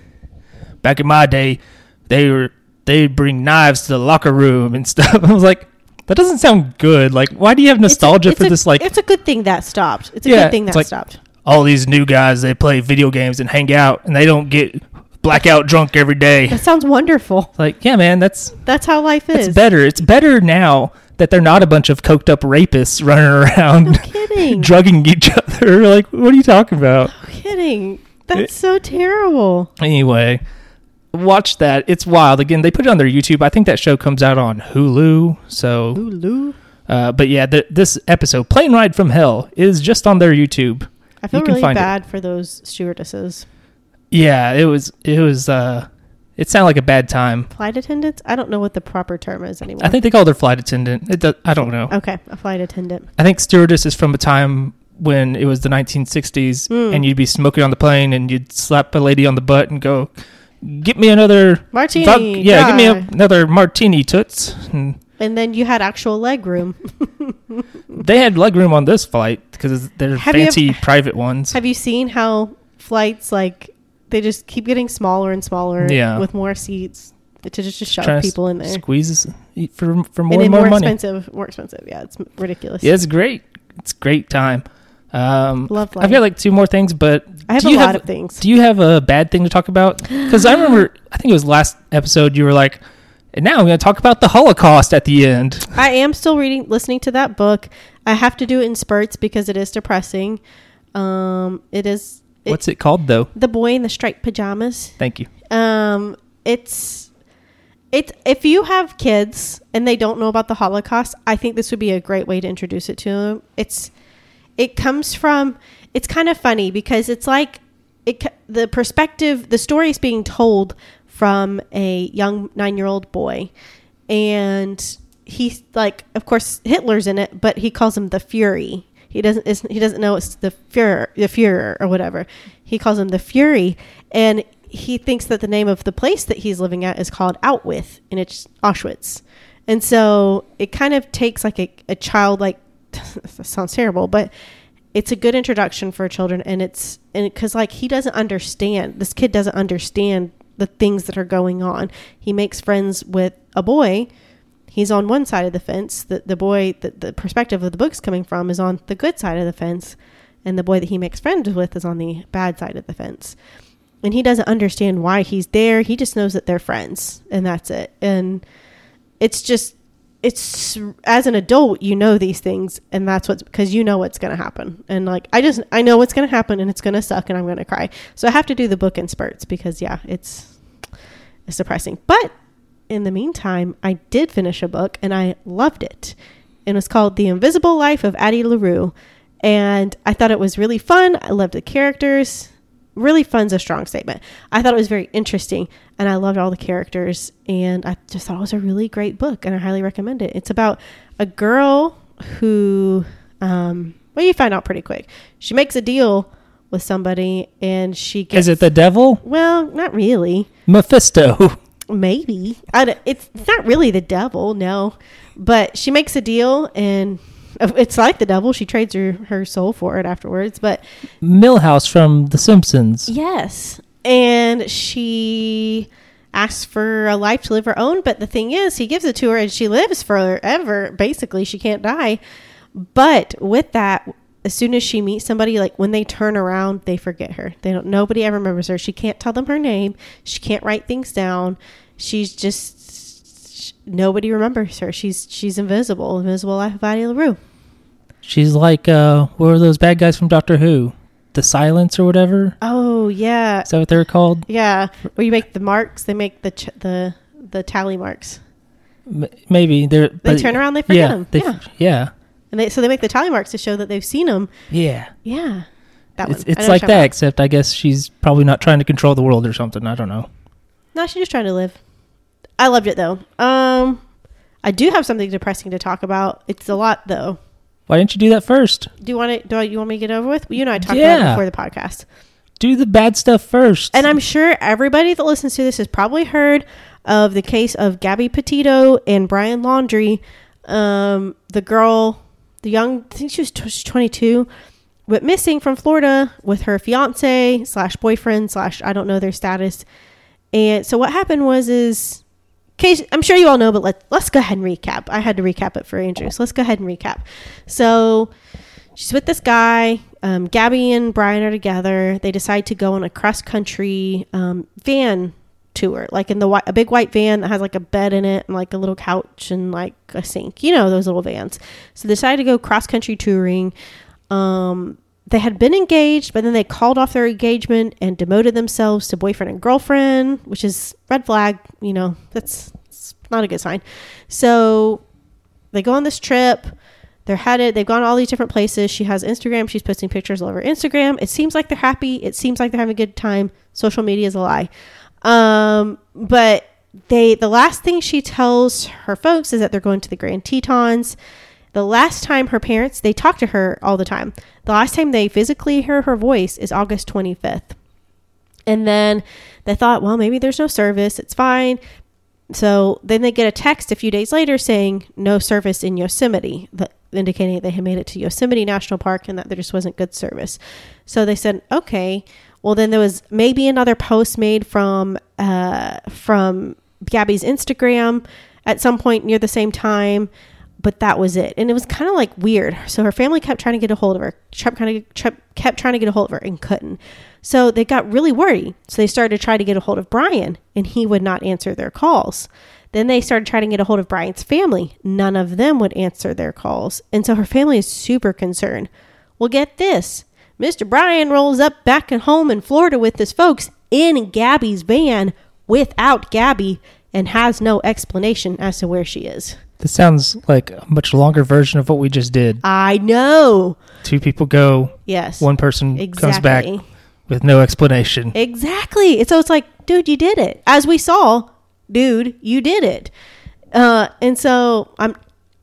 back in my day they were they bring knives to the locker room and stuff i was like that doesn't sound good like why do you have nostalgia It's a- for a- this like it's a good thing that stopped. It's a Yeah, good thing that like- stopped. all these new guys they play video games and hang out and they don't get blackout drunk every day That sounds wonderful. like yeah man that's That's how life is. it's better it's better now that they're not a bunch of coked up rapists running around No kidding. drugging each other. Like, what are you talking about? no kidding. That's so terrible. Anyway, watch that. It's wild. Again, they put it on their YouTube. I think that show comes out on Hulu. So, Hulu. uh, but yeah, the, this episode, Plane Ride from Hell, is just on their YouTube. I feel You can really find it. bad for those stewardesses. Yeah, it was. It was. uh It sounded like a bad time. Flight attendants? I don't know what the proper term is anymore. I think they called her flight attendant. It does, I don't know. Okay, a flight attendant. I think stewardess is from a time when it was the 1960s, Mm. and you'd be smoking on the plane, and you'd slap a lady on the butt and go, "Get me another Martini. Vodka- yeah, give me a, another martini, toots. And And then you had actual leg room. they had leg room on this flight because they're Have fancy private ones. Have you seen how flights like they just keep getting smaller and smaller Yeah. with more seats to just, just shove people in there. Squeezes for for more and and, more, more money. expensive, more expensive. Yeah, it's ridiculous. Yeah, it's great. It's great time. Um, Love I've got like two more things, but I have do a you lot have, of things. Do you have a bad thing to talk about? Because I remember, I think it was last episode. You were like, and now I'm going to talk about the Holocaust at the end. I am still reading, listening to that book. I have to do it in spurts because it is depressing. Um, it is it, What's it called though? the boy in the striped pajamas. Thank you. Um, it's it's if you have kids and they don't know about the Holocaust, I think this would be a great way to introduce it to them. It's it comes from it's kind of funny because it's like it the perspective the story is being told from a young 9-year-old boy and he's like of course Hitler's in it but he calls him the Fury. He doesn't he doesn't know it's the Fuhrer, the Fuhrer or whatever. He calls him the Fury and he thinks that the name of the place that he's living at is called Outwith and it's Auschwitz. And so it kind of takes like a, a child like sounds terrible, but it's a good introduction for children and it's and because like he doesn't understand this kid doesn't understand the things that are going on he makes friends with a boy he's on one side of the fence. The, the boy the, the perspective of the book's coming from is on the good side of the fence and the boy that he makes friends with is on the bad side of the fence. And he doesn't understand why he's there. He just knows that they're friends and that's it. And it's just it's as an adult you know these things and that's what's because you know what's going to happen. And like i just i know what's going to happen and it's going to suck and i'm going to cry. So i have to do the book in spurts because yeah it's it's depressing. But in the meantime i did finish a book and i loved it and it was called the invisible life of addie larue and i thought it was really fun i loved the characters really fun's a strong statement. I thought it was very interesting and I loved all the characters and I just thought it was a really great book and I highly recommend it. It's about a girl who um well you find out pretty quick. She makes a deal with somebody and she gets Is it the devil? Well, not really. Mephisto. Maybe. I it's not really the devil, no. But she makes a deal and it's like the devil. She trades her, her soul for it afterwards. But Milhouse from The Simpsons. Yes. And she asks for a life to live her own. But the thing is, he gives it to her and she lives forever. Basically, she can't die. But with that, as soon as she meets somebody, like when they turn around, they forget her. They don't. Nobody ever remembers her. She can't tell them her name. She can't write things down. She's just nobody remembers her. She's she's invisible. Invisible life of Addie LaRue. She's like, uh, what were those bad guys from Doctor Who? The Silence or whatever? Oh yeah, Is that what they're called? yeah. Where you make the marks, they make the ch- the the tally marks. M- maybe. They're, They turn around, they forget yeah, them. they- yeah, yeah. And they so they make the tally marks to show that they've seen them. Yeah. Yeah, that It's, one. It's like that, talking except I guess she's probably not trying to control the world or something. I don't know. No, she's just trying to live. I loved it though. Um, I do have something depressing to talk about. It's a lot though. Why didn't you do that first? Do you want to? Do you want me to get over with? You and I talked about it before the podcast. Do the bad stuff first. And I'm sure everybody that listens to this has probably heard of the case of Gabby Petito and Brian Laundrie. Um, the girl, the young, I think she was tw- 22, went missing from Florida with her fiance slash boyfriend slash I don't know their status. And so what happened was is case I'm sure you all know, but let let's go ahead and recap. I had to recap it for Andrew, so let's go ahead and recap. So she's with this guy. Um, Gabby and Brian are together. They decide to go on a cross country um, van tour, like in the white, a big white van that has like a bed in it and like a little couch and like a sink. You know those little vans. So they decided to go cross country touring. Um, they had been engaged, but then they called off their engagement and demoted themselves to boyfriend and girlfriend, which is red flag. You know that's, that's not a good sign. So they go on this trip. They're headed. They've gone all these different places. She has Instagram. She's posting pictures all over Instagram. It seems like they're happy. It seems like they're having a good time. Social media is a lie. Um, but they the last thing she tells her folks is that they're going to the Grand Tetons. The last time her parents they talk to her all the time. The last time they physically hear her voice is August 25th. And then they thought, well, maybe there's no service. It's fine. So then they get a text a few days later saying no service in Yosemite, indicating they had made it to Yosemite National Park and that there just wasn't good service. So they said, okay. Well, then there was maybe another post made from uh, from Gabby's Instagram at some point near the same time, but that was it. And it was kind of like weird. So her family kept trying to get a hold of her, kept kind of kept trying to get a hold of her and couldn't. So they got really worried. So they started to try to get a hold of Brian, and he would not answer their calls. Then they started trying to get a hold of Brian's family. None of them would answer their calls. And so her family is super concerned. Well, get this Mr. Brian rolls up back at home in Florida with his folks in Gabby's van without Gabby and has no explanation as to where she is. This sounds like a much longer version of what we just did. I know. Two people go, Yes. one person comes back with no explanation. Exactly. So it's like, dude, you did it. As we saw, dude, you did it. Uh, and so I'm,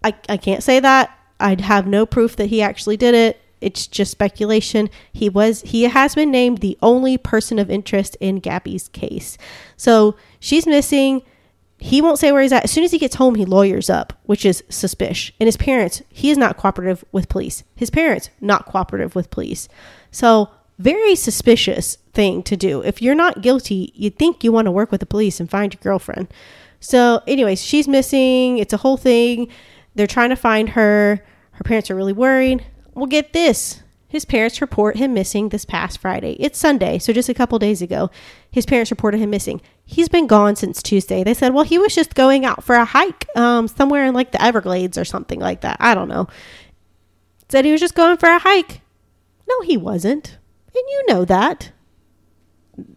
I, I can't say that. I'd have no proof that he actually did it. It's just speculation. He was, he has been named the only person of interest in Gabby's case. So she's missing. He won't say where he's at. As soon as he gets home, he lawyers up, which is suspicious. And his parents, he is not cooperative with police. His parents, not cooperative with police. So, very suspicious thing to do. If you're not guilty, you'd think you want to work with the police and find your girlfriend. So, anyways, she's missing. It's a whole thing. They're trying to find her. Her parents are really worried. Well, get this. his parents report him missing this past Friday. It's Sunday, so just a couple days ago, his parents reported him missing. He's been gone since Tuesday. They said, well, he was just going out for a hike um, somewhere in like the Everglades or something like that. I don't know. Said he was just going for a hike. No, he wasn't. And you know that.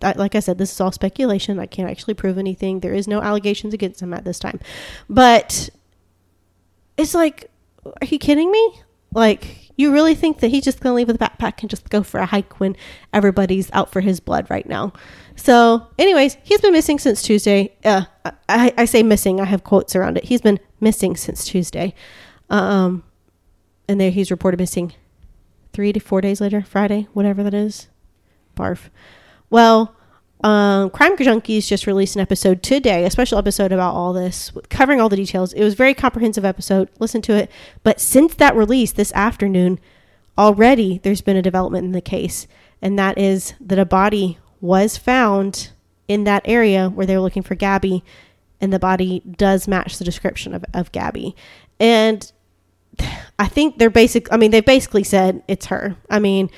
I, like I said, this is all speculation. I can't actually prove anything. There is no allegations against him at this time. But it's like, are you kidding me? Like, you really think that he's just going to leave with a backpack and just go for a hike when everybody's out for his blood right now? So, anyways, he's been missing since Tuesday. Uh, I, I say missing. I have quotes around it. He's been missing since Tuesday. Um, and there he's reported missing three to four days later, Friday, whatever that is. Barf. Well, um, Crime Junkies just released an episode today, a special episode about all this, covering all the details. It was a very comprehensive episode. Listen to it. But since that release this afternoon, already there's been a development in the case, and that is that a body was found in that area where they were looking for Gabby, and the body does match the description of, of Gabby. And I think they're basic. I mean, they basically said it's her. I mean,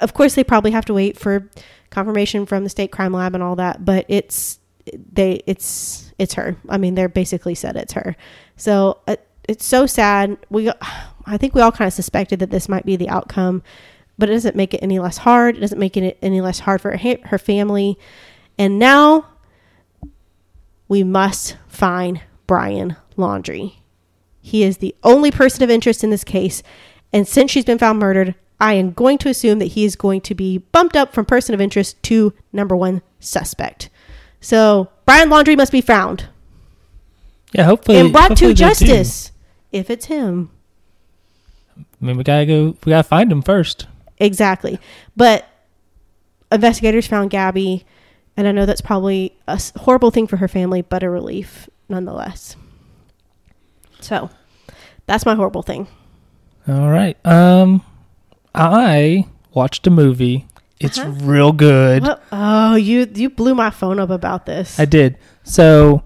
of course, they probably have to wait for confirmation from the state crime lab and all that, but it's they it's it's her. I mean, they're basically said it's her. So uh, it's so sad. We I think we all kind of suspected that this might be the outcome, but it doesn't make it any less hard. It doesn't make it any less hard for her, her family. And now we must find Brian Laundrie. He is the only person of interest in this case. And since she's been found murdered, I am going to assume that he is going to be bumped up from person of interest to number one suspect. So Brian Laundrie must be found. Yeah, hopefully. And brought hopefully to justice if it's him. I mean, we gotta go. We gotta find him first. Exactly. But investigators found Gabby, and I know that's probably a horrible thing for her family, but a relief nonetheless. So that's my horrible thing. All right. Um, I watched a movie. It's Uh-huh. real good. What? Oh, you you blew my phone up about this. I did. So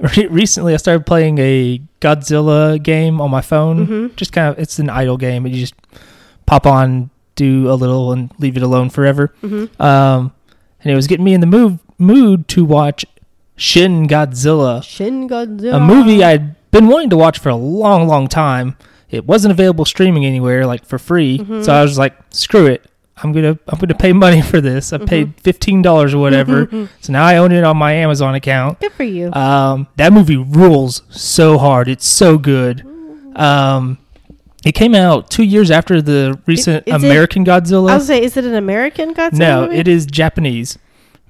re- recently, I started playing a Godzilla game on my phone. Mhm. Just kind of, it's an idle game, and you just pop on, do a little, and leave it alone forever. Mhm. Um, and it was getting me in the mood mood to watch Shin Godzilla, Shin Godzilla. a movie I'd been wanting to watch for a long, long time. It wasn't available streaming anywhere, like for free. Mhm. So I was like, screw it. I'm gonna I'm gonna pay money for this. I paid fifteen dollars or whatever. so now I own it on my Amazon account. Good for you. Um, that movie rules so hard. It's so good. Um, it came out two years after the recent is it- American Godzilla. I was say, is it an American Godzilla? no, movie? it is Japanese.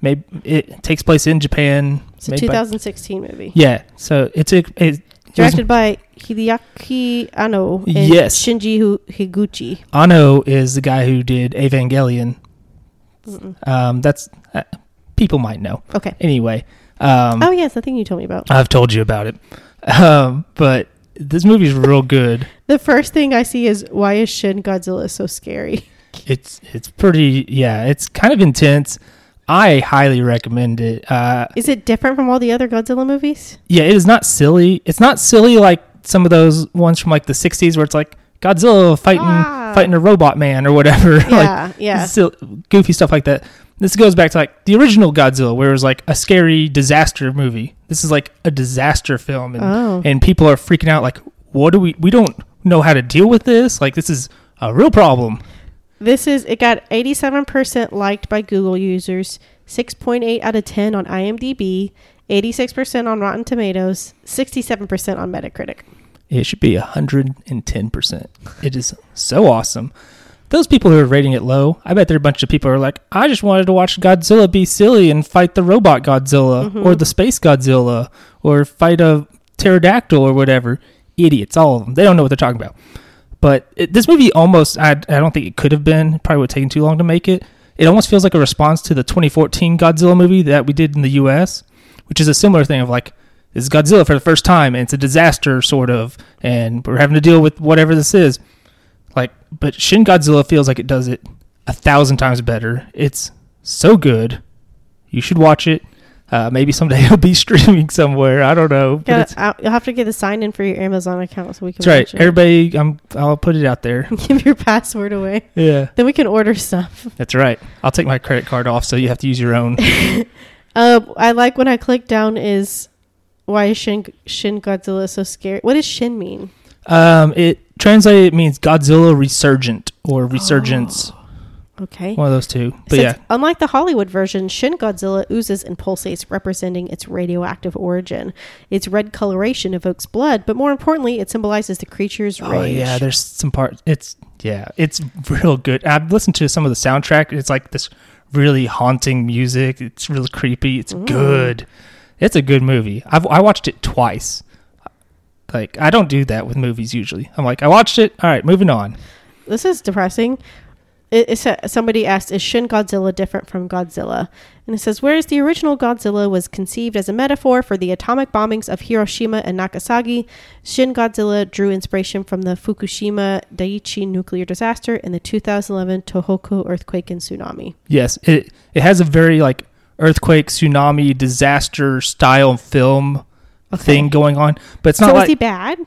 Maybe it takes place in Japan. It's a made by- 2016 movie. yeah, so it's a it, was- Directed by Hideaki Anno and Yes. Shinji Higuchi. Anno is the guy who did Evangelion. Um, that's uh, people might know. Okay. Anyway, um, oh, yes, the thing you told me about. I've told you about it. Um, but this movie's real good. The first thing I see is why is Shin Godzilla so scary? It's it's pretty yeah. It's kind of intense. I highly recommend it. Uh, Is it different from all the other Godzilla movies? yeah, it is not silly. It's not silly like some of those ones from like the '60s where it's like Godzilla fighting Ah. fighting a robot man or whatever. like Yeah, yeah. goofy stuff like that. This goes back to like the original Godzilla, where it was like a scary disaster movie. This is like a disaster film, and Oh. and people are freaking out. Like, what do we? We don't know how to deal with this. Like, this is a real problem. This is it got 87% liked by Google users, 6.8 out of 10 on IMDb, 86% on Rotten Tomatoes, 67% on Metacritic. It should be hundred and ten percent. It is so awesome. Those people who are rating it low, I bet there are a bunch of people who are like, I just wanted to watch Godzilla be silly and fight the robot Godzilla Mhm. or the space Godzilla or fight a pterodactyl or whatever. Idiots, all of them. They don't know what they're talking about. But it, this movie almost, I, I don't think it could have been. Probably would have taken too long to make it. It almost feels like a response to the 2014 Godzilla movie that we did in the US, which is a similar thing of like, this is Godzilla for the first time, and it's a disaster, sort of, and we're having to deal with whatever this is. Like, but Shin Godzilla feels like it does it a thousand times better. It's so good. You should watch it. Uh, maybe someday it'll be streaming somewhere. I don't know. But Gotta- it's, you'll have to get a sign in for your Amazon account so we can that's right. watch it. Everybody, I'm, I'll put it out there. Give your password away. Yeah, Then we can order stuff. that's right. I'll take my credit card off, so you have to use your own. Uh, I like when I click down is why is Shin Shin Godzilla so scary? What does Shin mean? Um, it translated means Godzilla resurgent or resurgence, Okay. one of those two. But Since, yeah, unlike the Hollywood version, Shin Godzilla oozes and pulsates, representing its radioactive origin. Its red coloration evokes blood, but more importantly, it symbolizes the creature's rage. oh rage. yeah, there's some part. It's yeah, it's real good. I've listened to some of the soundtrack. It's like this really haunting music. It's really creepy. It's Mm. good. It's a good movie. I've I watched it twice. Like I don't do that with movies usually. I'm like I watched it. All right, moving on. This is depressing. It, it sa- somebody asked, "Is Shin Godzilla different from Godzilla?" And it says, "Whereas the original Godzilla was conceived as a metaphor for the atomic bombings of Hiroshima and Nagasaki, Shin Godzilla drew inspiration from the Fukushima Daiichi nuclear disaster and the 2011 Tohoku earthquake and tsunami." Yes, it it has a very like earthquake, tsunami, disaster style film Okay. thing going on, but it's so not is like he bad?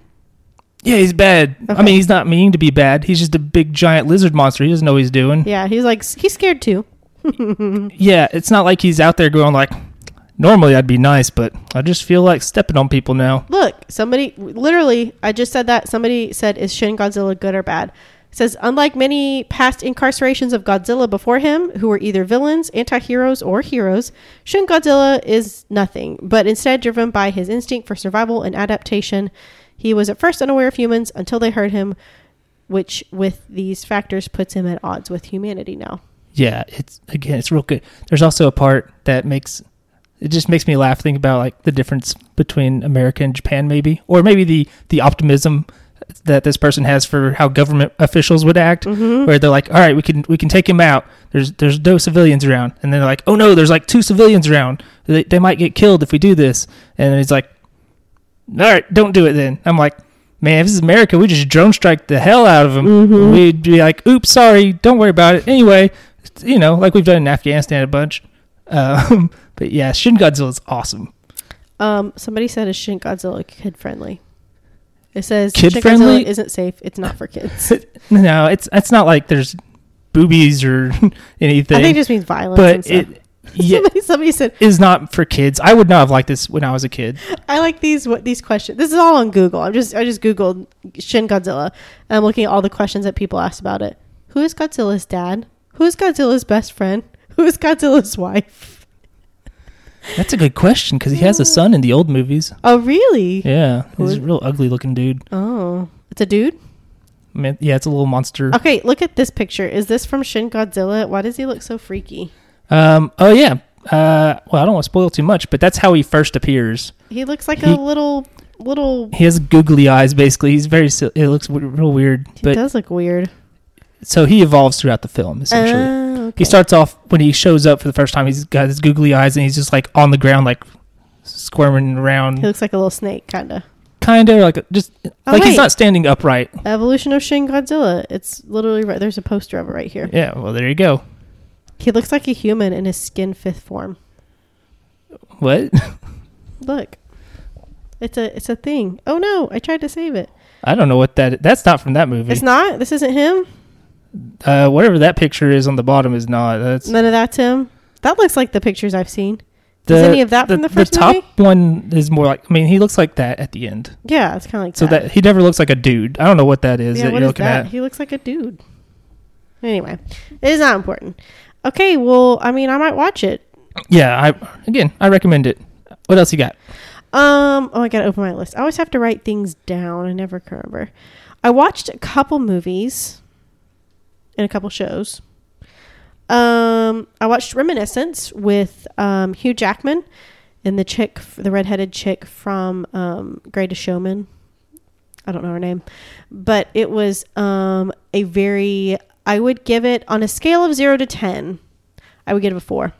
Yeah, he's bad. I mean, he's not meaning to be bad. He's just a big giant lizard monster. He doesn't know what he's doing. Yeah, he's like he's scared too. Yeah, it's not like he's out there going like. Normally, I'd be nice, but I just feel like stepping on people now. Look, somebody literally, I just said that. Somebody said, Is Shin Godzilla good or bad? It says, unlike many past incarcerations of Godzilla before him, who were either villains, anti heroes, or heroes, Shin Godzilla is nothing, but instead driven by his instinct for survival and adaptation. He was at first unaware of humans until they hurt him, which, with these factors, puts him at odds with humanity now. Yeah, it's again, it's real good. There's also a part that makes it just makes me laugh. Think about like the difference between America and Japan, maybe, or maybe the the optimism that this person has for how government officials would act, mm-hmm. where they're like, "All right, we can we can take him out. There's there's no civilians around," and then they're like, "Oh no, there's like two civilians around. They, they might get killed if we do this," and he's like, "All right, don't do it then." I'm like. Man, if this is America, we just drone strike the hell out of them. We'd be like, "Oops, sorry, don't worry about it." Anyway, you know, like we've done in Afghanistan a bunch. Um, but yeah, Shin Godzilla is awesome. Um, somebody said, Is Shin Godzilla kid friendly? It says, Kid Shin friendly? Godzilla isn't safe. It's not for kids. No, it's it's not like there's boobies or anything. I think it just means violence. and but it yeah, somebody, somebody said, is not for kids. I would not have liked this when I was a kid. "I like these what these questions." This is all on Google. I'm just I just googled Shin Godzilla. And I'm looking at all the questions that people asked about it. Who is Godzilla's dad? Who is Godzilla's best friend? Who is Godzilla's wife? That's a good question because he has a son in the old movies. Oh, really? Yeah, Who he's is- a real ugly looking dude. Oh, it's a dude. Yeah, it's a little monster. Okay, look at this picture. Is this from Shin Godzilla? Why does he look so freaky? Um, oh yeah. Uh, well, I don't want to spoil too much, but that's how he first appears. He looks like He- a little little. He has googly eyes. Basically, he's very. It looks w- real weird, He but does look weird. so he evolves throughout the film. Essentially, Oh, okay. he starts off when he shows up for the first time. He's got his googly eyes, and he's just like on the ground, like squirming around. He looks like a little snake, kind of. kind of like just Oh, like he's not standing upright. Evolution of Shin Godzilla. It's literally right. There's a poster of it right here. Yeah, well, there you go. He looks like a human in his skin fifth form. What? Look, it's a it's a thing. Oh no! I tried to save it. I don't know what that. That's not from that movie. It's not. This isn't him. Uh, whatever that picture is on the bottom is not. That's None of that's him. That looks like the pictures I've seen. the, Is any of that from the first The top movie? one is more like. I mean, he looks like that at the end. Yeah, it's kind of like So that he never looks like a dude. I don't know what that is yeah, that what you're is looking that? at. He looks like a dude. Anyway, it is not important. Okay, well, I mean, I might watch it. Yeah, I again, I recommend it. What else you got? Um, oh, I gotta open my list. I always have to write things down. I never can remember. I watched a couple movies and a couple shows. Um, I watched Reminiscence with um, Hugh Jackman and the chick, the redheaded chick from um, Greatest Showman. I don't know her name, but it was um, a very. I would give it on a scale of zero to ten. I would give it a four.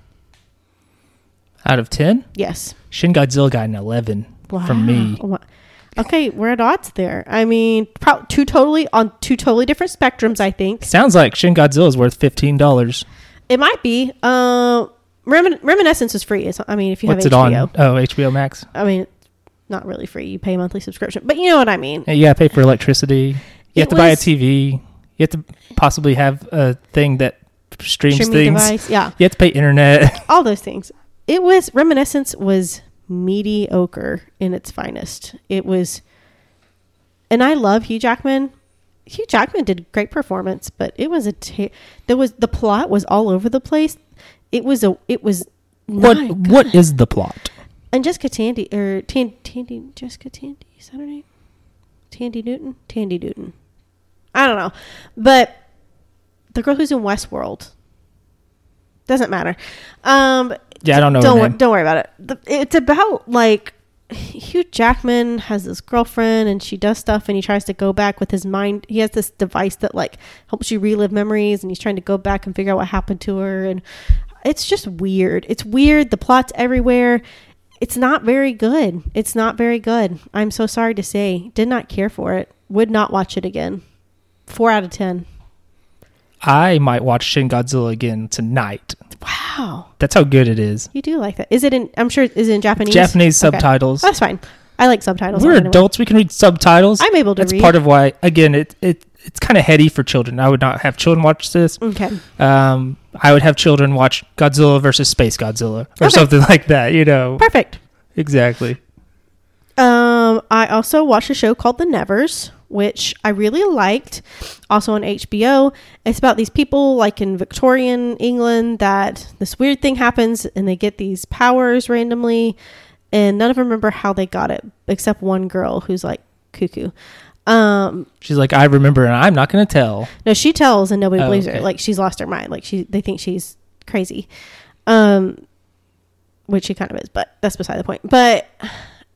Out of ten, Yes. Shin Godzilla got an eleven wow. from me. Wow. Okay, we're at odds there. I mean, pro- two totally on two totally different spectrums. I think Sounds like Shin Godzilla is worth fifteen dollars. it might be. Uh, Remin- Reminiscence is free. It's, I mean, if you What's have it on? HBO, Oh, HBO Max. I mean, not really free. You pay a monthly subscription, but you know what I mean. Yeah, you gotta pay for electricity. You have It to buy a TV. You have to possibly have a thing that streams Streaming things. device, yeah, You have to pay internet. all those things. It was Reminiscence was mediocre in its finest. It was, and I love Hugh Jackman. Hugh Jackman did great performance, but it was a ta- there was the plot was all over the place. It was a it was what What is the plot? and Jessica Tandy or Tan, Tandy Jessica Tandy is that her name? Tandy Newton, Tandy Newton. I don't know, but the girl who's in Westworld doesn't matter. Um, Yeah, I don't know. don't wor- don't worry about it. The, it's about like Hugh Jackman has this girlfriend and she does stuff and he tries to go back with his mind. He has this device that like helps you relive memories and he's trying to go back and figure out what happened to her and it's just weird. It's weird. The plot's everywhere. It's not very good. It's not very good. I'm so sorry to say. Did not care for it. Would not watch it again. 4 out of 10. I might watch Shin Godzilla again tonight. Wow. That's how good it is. You do like that. Is it in I'm sure is it in Japanese? Japanese Okay. subtitles. That's fine. I like subtitles. We're anyway. adults. We can read subtitles. I'm able to That's read. part of why. Again, it it it's kind of heady for children. I would not have children watch this. Okay. Um, I would have children watch Godzilla versus Space Godzilla or Okay. something like that. You know, Perfect. exactly. Um, I also watched a show called The Nevers, which I really liked. Also on HBO. It's about these people like in Victorian England that this weird thing happens and they get these powers randomly and none of them remember how they got it except one girl who's like cuckoo. Um, She's like, I remember, and I'm not going to tell. No, she tells and nobody Oh, believes her. Like she's lost her mind. Like she they think she's crazy. Um which she kind of is, but that's beside the point. But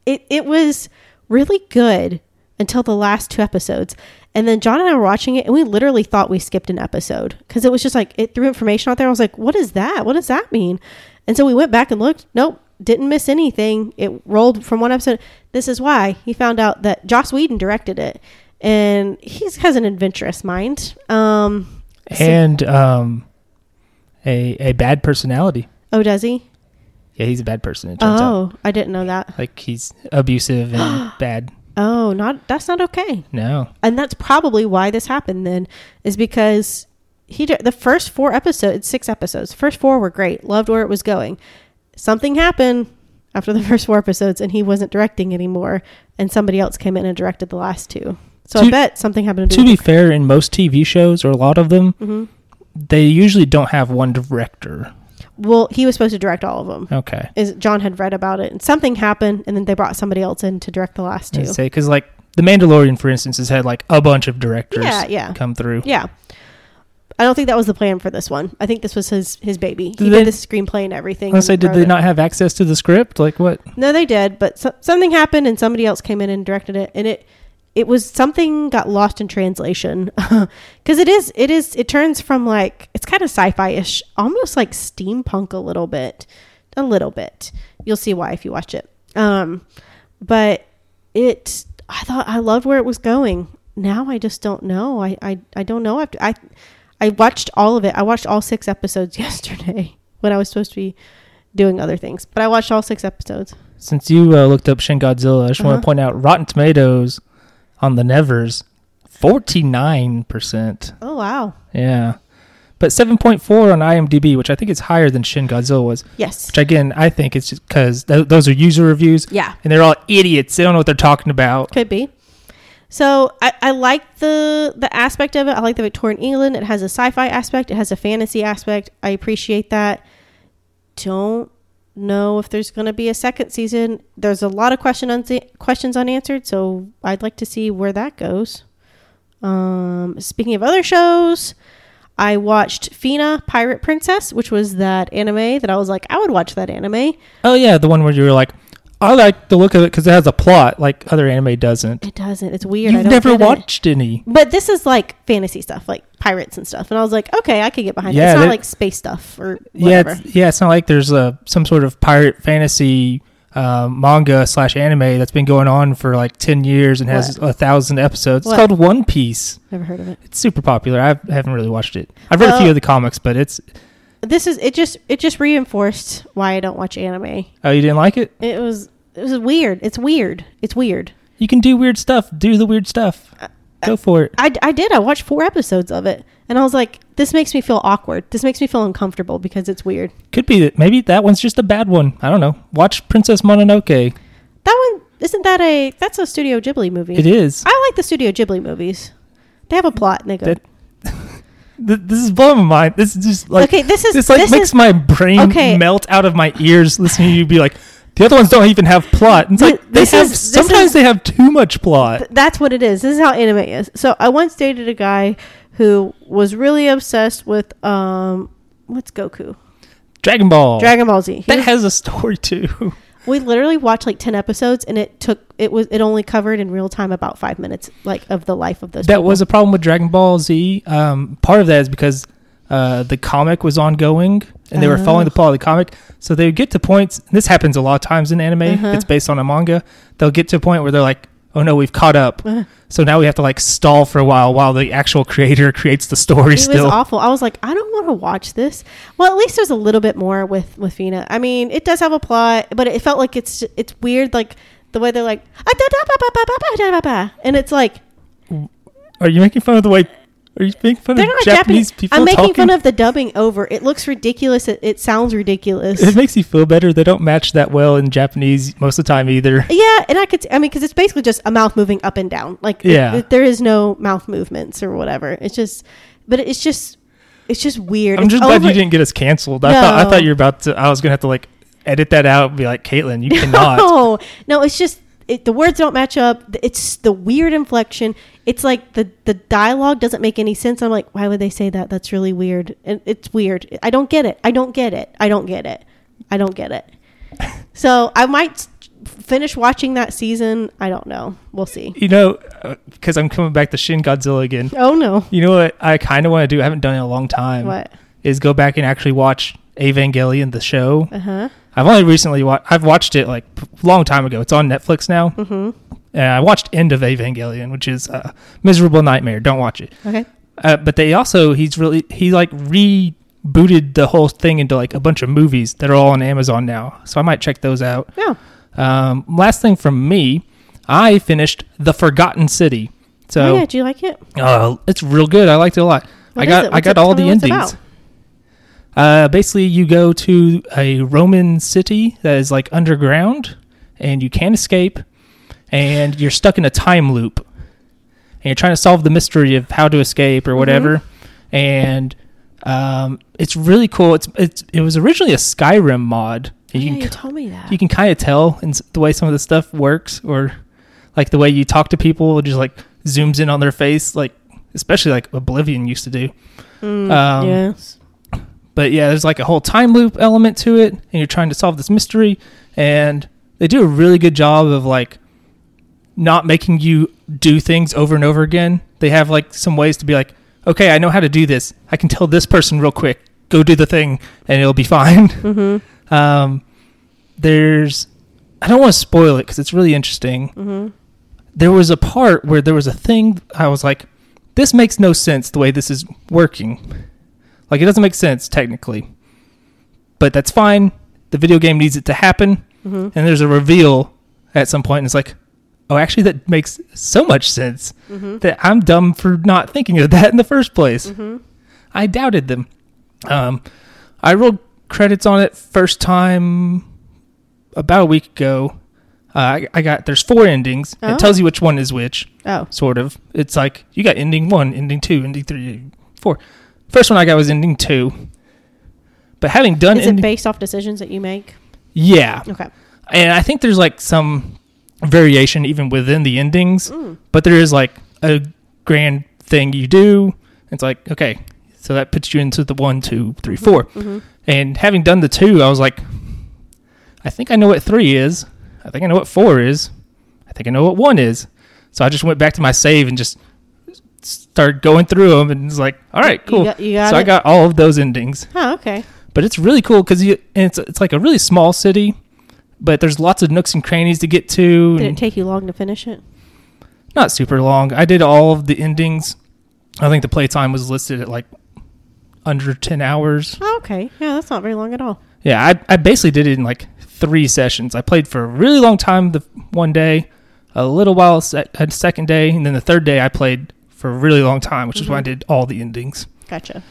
it it was really good until the last two episodes. And then John and I were watching it and we literally thought we skipped an episode cuz it was just like it threw information out there. I was like, "What is that? What does that mean?" And so we went back and looked. Nope, didn't miss anything. It rolled from one episode. This is why he found out that Joss Whedon directed it, and he has an adventurous mind. Um, so- And um, a a bad personality. oh, does he? Yeah, he's a bad person. It turns out, Oh, I didn't know that. like he's abusive and bad. Oh, not that's not okay. No, And that's probably why this happened. Then is because he the first four episodes, six episodes, first four were great. Loved where it was going. Something happened after the first four episodes, and he wasn't directing anymore, and somebody else came in and directed the last two. So I bet something happened to to be fair, in most TV shows or a lot of them, hmm they usually don't have one director. Well, he was supposed to direct all of them. Okay, Is John had read about it, and something happened, and then they brought somebody else in to direct the last two. say because like the Mandalorian, for instance, has had like a bunch of directors Yeah, yeah. come through. Yeah. I don't think that was the plan for this one. I think this was his his baby. He Did they- did the screenplay and everything. I say, did they it. not have access to the script? Like what? No, they did, but so, something happened and somebody else came in and directed it, and it it was something got lost in translation because it is it is it turns from like it's kind of sci-fi ish, almost like steampunk a little bit, a little bit. You'll see why if you watch it. Um, but it I thought I loved where it was going. Now I just don't know. I I, I don't know. After I I watched all of it. I watched all six episodes yesterday when I was supposed to be doing other things, but I watched all six episodes. Since you uh, looked up Shin Godzilla, I just want Uh-huh. to point out Rotten Tomatoes on the Nevers, forty nine percent. Oh wow. Yeah, but seven point four on IMDb, which I think is higher than Shin Godzilla was. Yes. Which again, I think it's just because th- those are user reviews, Yeah. and they're all idiots. They don't know what they're talking about. Could be. So I, I like the the aspect of it. I like the Victorian England. It has a sci-fi aspect. It has a fantasy aspect. I appreciate that. Don't know if there's going to be a second season. There's a lot of question questions unanswered, so I'd like to see where that goes. Um, speaking of other shows, I watched Fena Pirate Princess, which was that anime that I was like, I would watch that anime. Oh yeah, the one where you were like, I like the look of it because it has a plot like other anime doesn't. It doesn't. It's weird. I You've never get it. watched any. But this is like fantasy stuff, like pirates and stuff. And I was like, okay, I could get behind it. Yeah, It's not like space stuff or Yeah, whatever. it's, yeah. It's not like there's a some sort of pirate fantasy um, manga slash anime that's been going on for like ten years and has a thousand episodes. What? It's called One Piece. Never heard of it. It's super popular. I've, I haven't really watched it. I've read a few of the comics, but it's this is it. Just it just reinforced why I don't watch anime. Oh, you didn't like it? It was it was weird. It's weird. It's weird. You can do weird stuff. Do the weird stuff. Uh, go for it. I, I did. I watched four episodes of it, and I was like, this makes me feel awkward. This makes me feel uncomfortable because it's weird. Could be that maybe that one's just a bad one. I don't know. Watch Princess Mononoke. That one isn't that a that's a Studio Ghibli movie. It is. I like the Studio Ghibli movies. They have a plot and they go. That- Th- This is blowing my mind. This is just like okay, this is this like this makes is my brain Okay. melt out of my ears listening to you be like the other ones don't even have plot. It's like Th- they this have is- sometimes is- they have too much plot. th- that's what it is. This is how anime is. So I once dated a guy who was really obsessed with um what's Goku? Dragon Ball. Dragon Ball Z. He that was- has a story too. we literally watched like 10 episodes and it took it was it only covered in real time about 5 minutes like of the life of those that people. was a problem with Dragon Ball Z. Um, part of that is because uh, the comic was ongoing and they were Oh. following the plot of the comic. So they would get to points. And this happens a lot of times in anime. Uh-huh. It's based on a manga. They'll get to a point where they're like, "Oh no, we've caught up." Uh, So now we have to like stall for a while while the actual creator creates the story. it still, was awful. I was like, I don't want to watch this. Well, at least there's a little bit more with with Fena. I mean, it does have a plot, but it felt like it's it's weird, like the way they're like, and it's like are you making fun of the way? Are you making fun they're of not Japanese, Japanese. people? I'm making talking? fun of the dubbing over. It looks ridiculous. It, it sounds ridiculous. It makes you feel better. They don't match that well in Japanese most of the time either. Yeah, and I could. I mean, because it's basically just a mouth moving up and down. Like, Yeah. it- there is no mouth movements or whatever. It's just, but it's just, it's just weird. I'm It's just glad over- you didn't get us canceled. I thought I thought you were about to. I was gonna have to like edit that out and be like, Caitlin, you cannot. No, no, it's just it, the words don't match up. It's the weird inflection. It's like the the dialogue doesn't make any sense. I'm like, why would they say that? That's really weird. And it's weird. I don't get it. I don't get it. I don't get it. I don't get it. So I might finish watching that season. I don't know. We'll see. You know, because I'm coming back to Shin Godzilla again. Oh no. You know what I kind of want to do? I haven't done it in a long time. What? Is go back and actually watch Evangelion the show. Uh huh. I've only recently watched. I've watched it like a long time ago. It's on Netflix now. Mm-hmm. And I watched End of Evangelion, which is a miserable nightmare. Don't watch it. Okay. Uh, but they also he's really he like rebooted the whole thing into like a bunch of movies that are all on Amazon now. So I might check those out. Yeah. Um, last thing from me, I finished The Forgotten City. So oh, yeah. Do you like it? uh, it's real good. I liked it a lot. What I is got? I got all the me what's it endings. about. Uh, basically, you go to a Roman city that is like underground, and you can't escape, and you're stuck in a time loop, and you're trying to solve the mystery of how to escape Mm-hmm. or whatever. And um, it's really cool. It's it's it was originally a Skyrim mod. You yeah, can you told me that. you can kind of tell in the way some of the stuff works or like the way you talk to people it just like zooms in on their face like especially like oblivion used to do Mm, um, yes. But yeah there's like a whole time loop element to it and you're trying to solve this mystery and they do a really good job of like not making you do things over and over again they have like some ways to be like okay i know how to do this i can tell this person real quick go do the thing and it'll be fine Mm-hmm. um, there's, I don't want to spoil it because it's really interesting. Mm-hmm. There was a part where there was a thing I was like, this makes no sense the way this is working. Like it doesn't make sense technically, but that's fine. The video game needs it to happen, Mm-hmm. and there's a reveal at some point, and it's like, oh, actually, that makes so much sense Mm-hmm. that I'm dumb for not thinking of that in the first place. Mm-hmm. I doubted them. Um, I rolled credits on it first time about a week ago. Uh, I, I got there's four endings. Oh. It tells you which one is which, Oh. sort of. It's like you got ending one, ending two, ending three, four. First one I got was ending two. But having done Is it ending, based off decisions that you make? yeah, Okay. and I think there's like some variation even within the endings Mm. but there is like a grand thing you do. It's like okay, so that puts you into the one, two, three, four. Mm-hmm. And having done the two, I was like, I think I know what three is. I think I know what four is. I think I know what one is. So I just went back to my save and just started going through them, and it's like, all right, You cool. got- you got so I got all of those endings, Oh, okay. but it's really cool because you it's it's like a really small city, but there's lots of nooks and crannies to get to. Did it take you long to finish it? not super long. I did all of the endings. I think the playtime was listed at like under 10 hours. Oh, okay. Yeah, that's not very long at all. Yeah, I, I basically did it in like three sessions. I played for a really long time the one day, a little while a second day, and then the third day I played for a really long time, which is why I Mhm. did all the endings. Gotcha.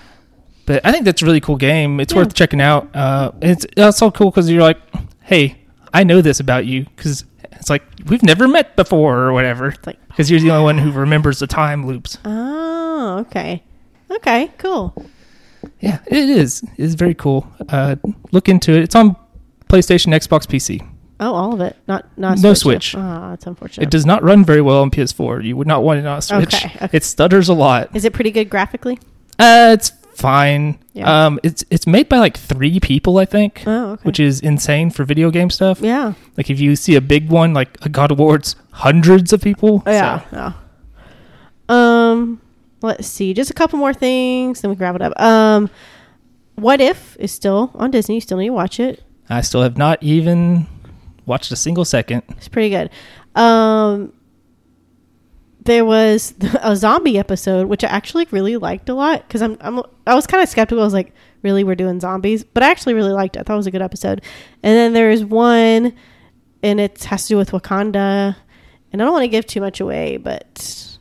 But I think that's a really cool game. It's Yeah. worth checking out. Uh, it's it's so cool because you're like, hey, I know this about you because it's like we've never met before or whatever. It's like, Because you're the only one who remembers the time loops. oh, okay. Okay, cool. Yeah, it is. It is very cool. Uh, look into it. It's on PlayStation, Xbox, PC. Oh, all of it. Not not No Switch. Switch. Ah, that's unfortunate. It does not run very well on PS4. You would not want it on a Switch. Okay, okay. It stutters a lot. Is it pretty good graphically? Uh, it's fine. Yeah. Um, it's it's made by like three people, I think, Oh, okay. which is insane for video game stuff. yeah. Like if you see a big one, like a God of Wars, hundreds of people. Yeah. So, Yeah. Um, let's see. Just a couple more things, then we can wrap it up. Um, What If is still on Disney. You still need to watch it. I still have not even watched a single second. It's pretty good. Um, there was a zombie episode which I actually really liked a lot because I'm, I'm I was kind of skeptical. I was like, really, we're doing zombies, but I actually really liked it. I thought it was a good episode. And then there's one, and it has to do with Wakanda, and I don't want to give too much away, but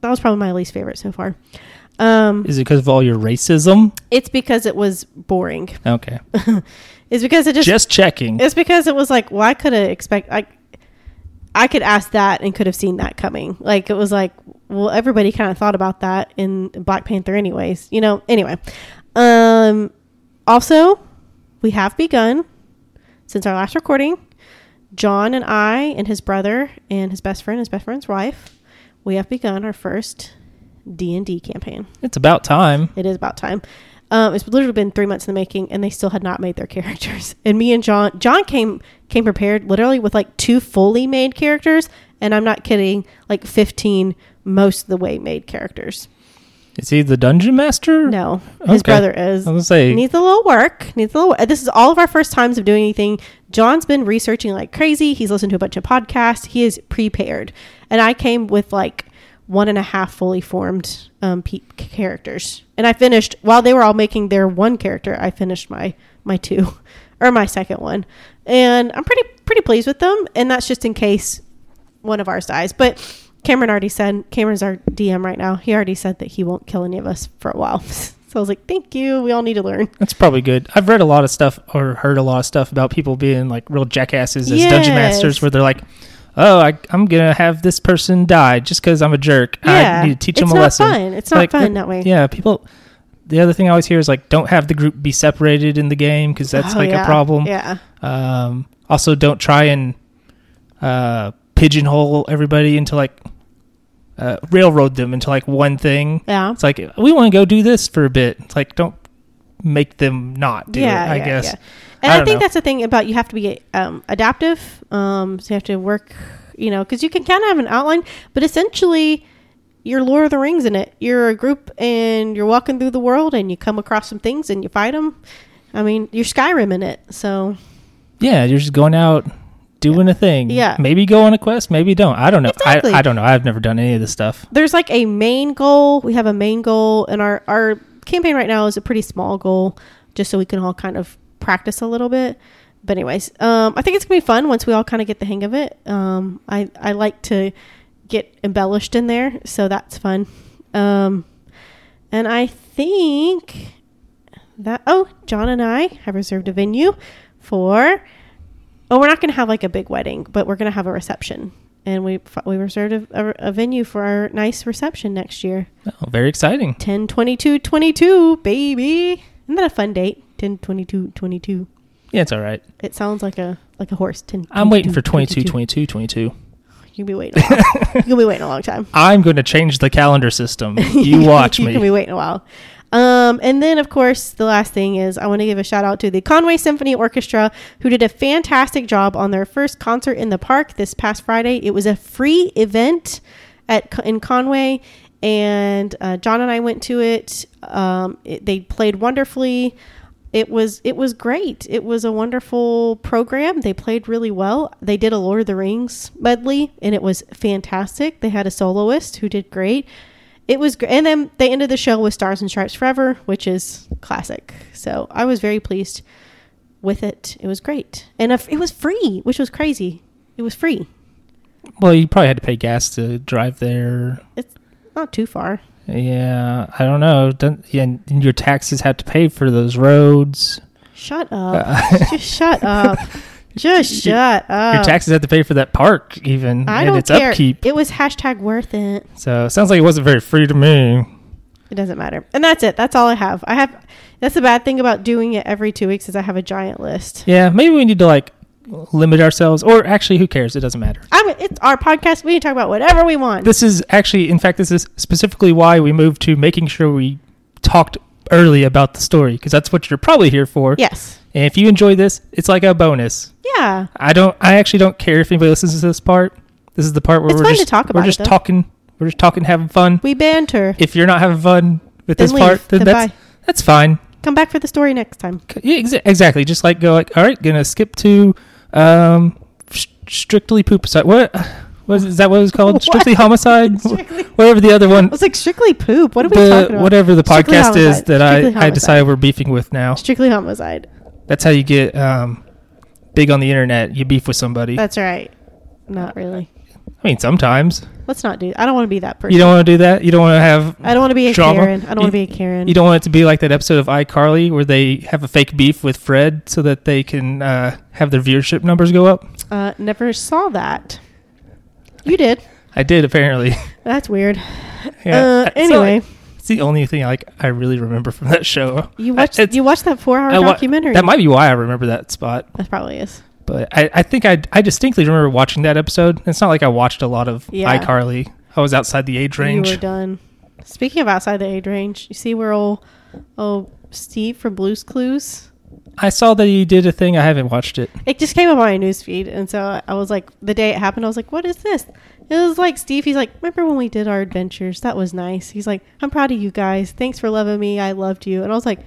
that was probably my least favorite so far. Um, Is it because of all your racism? it's because it was boring. Okay, It's because it just just checking. It's because it was like, well, I could have expect I, I could ask that and could have seen that coming. Like it was like, well, everybody kind of thought about that in Black Panther, anyways. You know. Anyway, um, also, we have begun since our last recording. John and I and his brother and his best friend, his best friend's wife, we have begun our first D and D campaign. It's about time. It is about time. Um, it's literally been three months in the making, and they still had not made their characters. And me and John, John came came prepared, literally with like two fully made characters, and I'm not kidding, like 15 most of the way made characters. Is he the dungeon master? No, his Okay. brother is. I was gonna say Needs a little work. Needs a little. This is all of our first times of doing anything. John's been researching like crazy. He's listened to a bunch of podcasts. He is prepared, and I came with like one and a half fully formed um, pe- characters, and I finished while they were all making their one character. I finished my my two, or my second one, and I'm pretty pretty pleased with them. And that's just in case one of ours dies, but. Cameron already said Cameron's our DM right now. He already said that he won't kill any of us for a while. so I was like, "Thank you. We all need to learn." that's probably good. I've read a lot of stuff or heard a lot of stuff about people being like real jackasses as dungeon masters, where they're like, "Oh, I, I'm gonna have this person die just because I'm a jerk. Yeah, I need to teach them a not lesson." fun. It's not Like, fun that way. Yeah, people. The other thing I always hear is like, don't have the group be separated in the game because that's Oh, like yeah. a problem. Yeah, Um, also, don't try and uh, pigeonhole everybody into like uh, railroad them into like one thing. yeah, It's like we want to go do this for a bit. It's like don't make them not do yeah. it. I yeah, guess. Yeah. And I I, think know. that's the thing about you have to be um, adaptive. Um, so you have to work, you know, because you can kind of have an outline, but essentially. You're Lord of the Rings in it. You're a group and you're walking through the world and you come across some things and you fight them. I mean, you're Skyrim in it. So, Yeah, you're just going out doing a thing. Yeah. maybe go on a quest, maybe don't. I don't know. Exactly. I, I don't know. I've never done any of this stuff. there's like a main goal. We have a main goal, and our our campaign right now is a pretty small goal, just so we can all kind of practice a little bit. But anyways, um, I think it's gonna be fun once we all kind of get the hang of it. Um, I I like to get embellished in there, so that's fun. Um, and I think that oh, John and I have reserved a venue for. Oh, we're not going to have like a big wedding, but we're going to have a reception, and we we reserved a, a, a venue for our nice reception next year. Oh, very exciting. 10 22 22 baby isn't that a fun date 10 22 22 Yeah, it's all right. it sounds like a like a horse 10 I'm waiting for 22, 22, 22, 22. you'll be waiting a while. you'll be waiting a long time I'm going to change the calendar system. You watch you me. can be waiting a while um, and then of course the last thing is i want to give a shout out to the conway symphony orchestra who did a fantastic job on their first concert in the park this past friday it was a free event at in conway and uh, john and i went to it, um, it they played wonderfully it was it was great it was a wonderful program they played really well they did a lord of the rings medley and it was fantastic they had a soloist who did great it was great. And then they ended the show with Stars and Stripes Forever, which is classic. So I was very pleased with it. It was great. And it was free, which was crazy. It was free. Well, you probably had to pay gas to drive there. It's not too far. Yeah, I don't know. Don't, yeah, and your taxes have to pay for those roads. Shut up. Uh, Just shut up. Just shut up. your taxes have to pay for that park, even I and don't its care. upkeep. It was hashtag worth it. So it sounds like it wasn't very free to me. It doesn't matter. And that's it. That's all I have. I have. That's the bad thing about doing it every two weeks is I have a giant list. Yeah, maybe we need to like limit ourselves, or actually, who cares? It doesn't matter. I mean, it's our podcast. We can talk about whatever we want. This is actually, in fact, this is specifically why we moved to making sure we talked early about the story because that's what you're probably here for. yes. And if you enjoy this, it's like a bonus. Yeah. I don't. I actually don't care if anybody listens to this part. This is the part where It's we're fun to just talk we're about it, just talking. We're just talking, having fun. We banter. If you're not having fun with Then this leave. part, then Then that's that's fine. Come back for the story next time. Yeah, exa- exactly. Just like go like, all right, gonna skip to um, strictly poopicide. What was is that? What it was called? Strictly homicide. Strictly- Whatever the other one. I was like strictly poop. What are we the talking about? whatever the podcast is that I, I decided we're beefing with now. Strictly homicide. That's how you get um, big on the internet. You beef with somebody. That's right. Not really. I mean, sometimes Let's not do. I don't want to be that person. you don't want to do that. You don't want to have. I don't want to be a Drama. Karen. I don't want to be a Karen. You don't want it to be like that episode of iCarly where they have a fake beef with Fred so that they can uh, have their viewership numbers go up. Uh, never saw that. You did. I did apparently. That's weird. Yeah. Uh, So, anyway, it's the only thing I like I really remember from that show. you watched it's- you watched that four hour wa- documentary. That might be why I remember that spot. that probably is. But I, I think I, I distinctly remember watching that episode. It's not like I watched a lot of Yeah. iCarly. I was outside the age range. You were done. Speaking of outside the age range, you see where old oh Steve from Blue's Clues. I saw that he did a thing. I haven't watched it. It just came up on my news feed, and so I was like, the day it happened, I was like, "What is this?" It was like Steve. He's like, "Remember when we did our adventures? That was nice." He's like, "I'm proud of you guys. Thanks for loving me. I loved you." And I was like,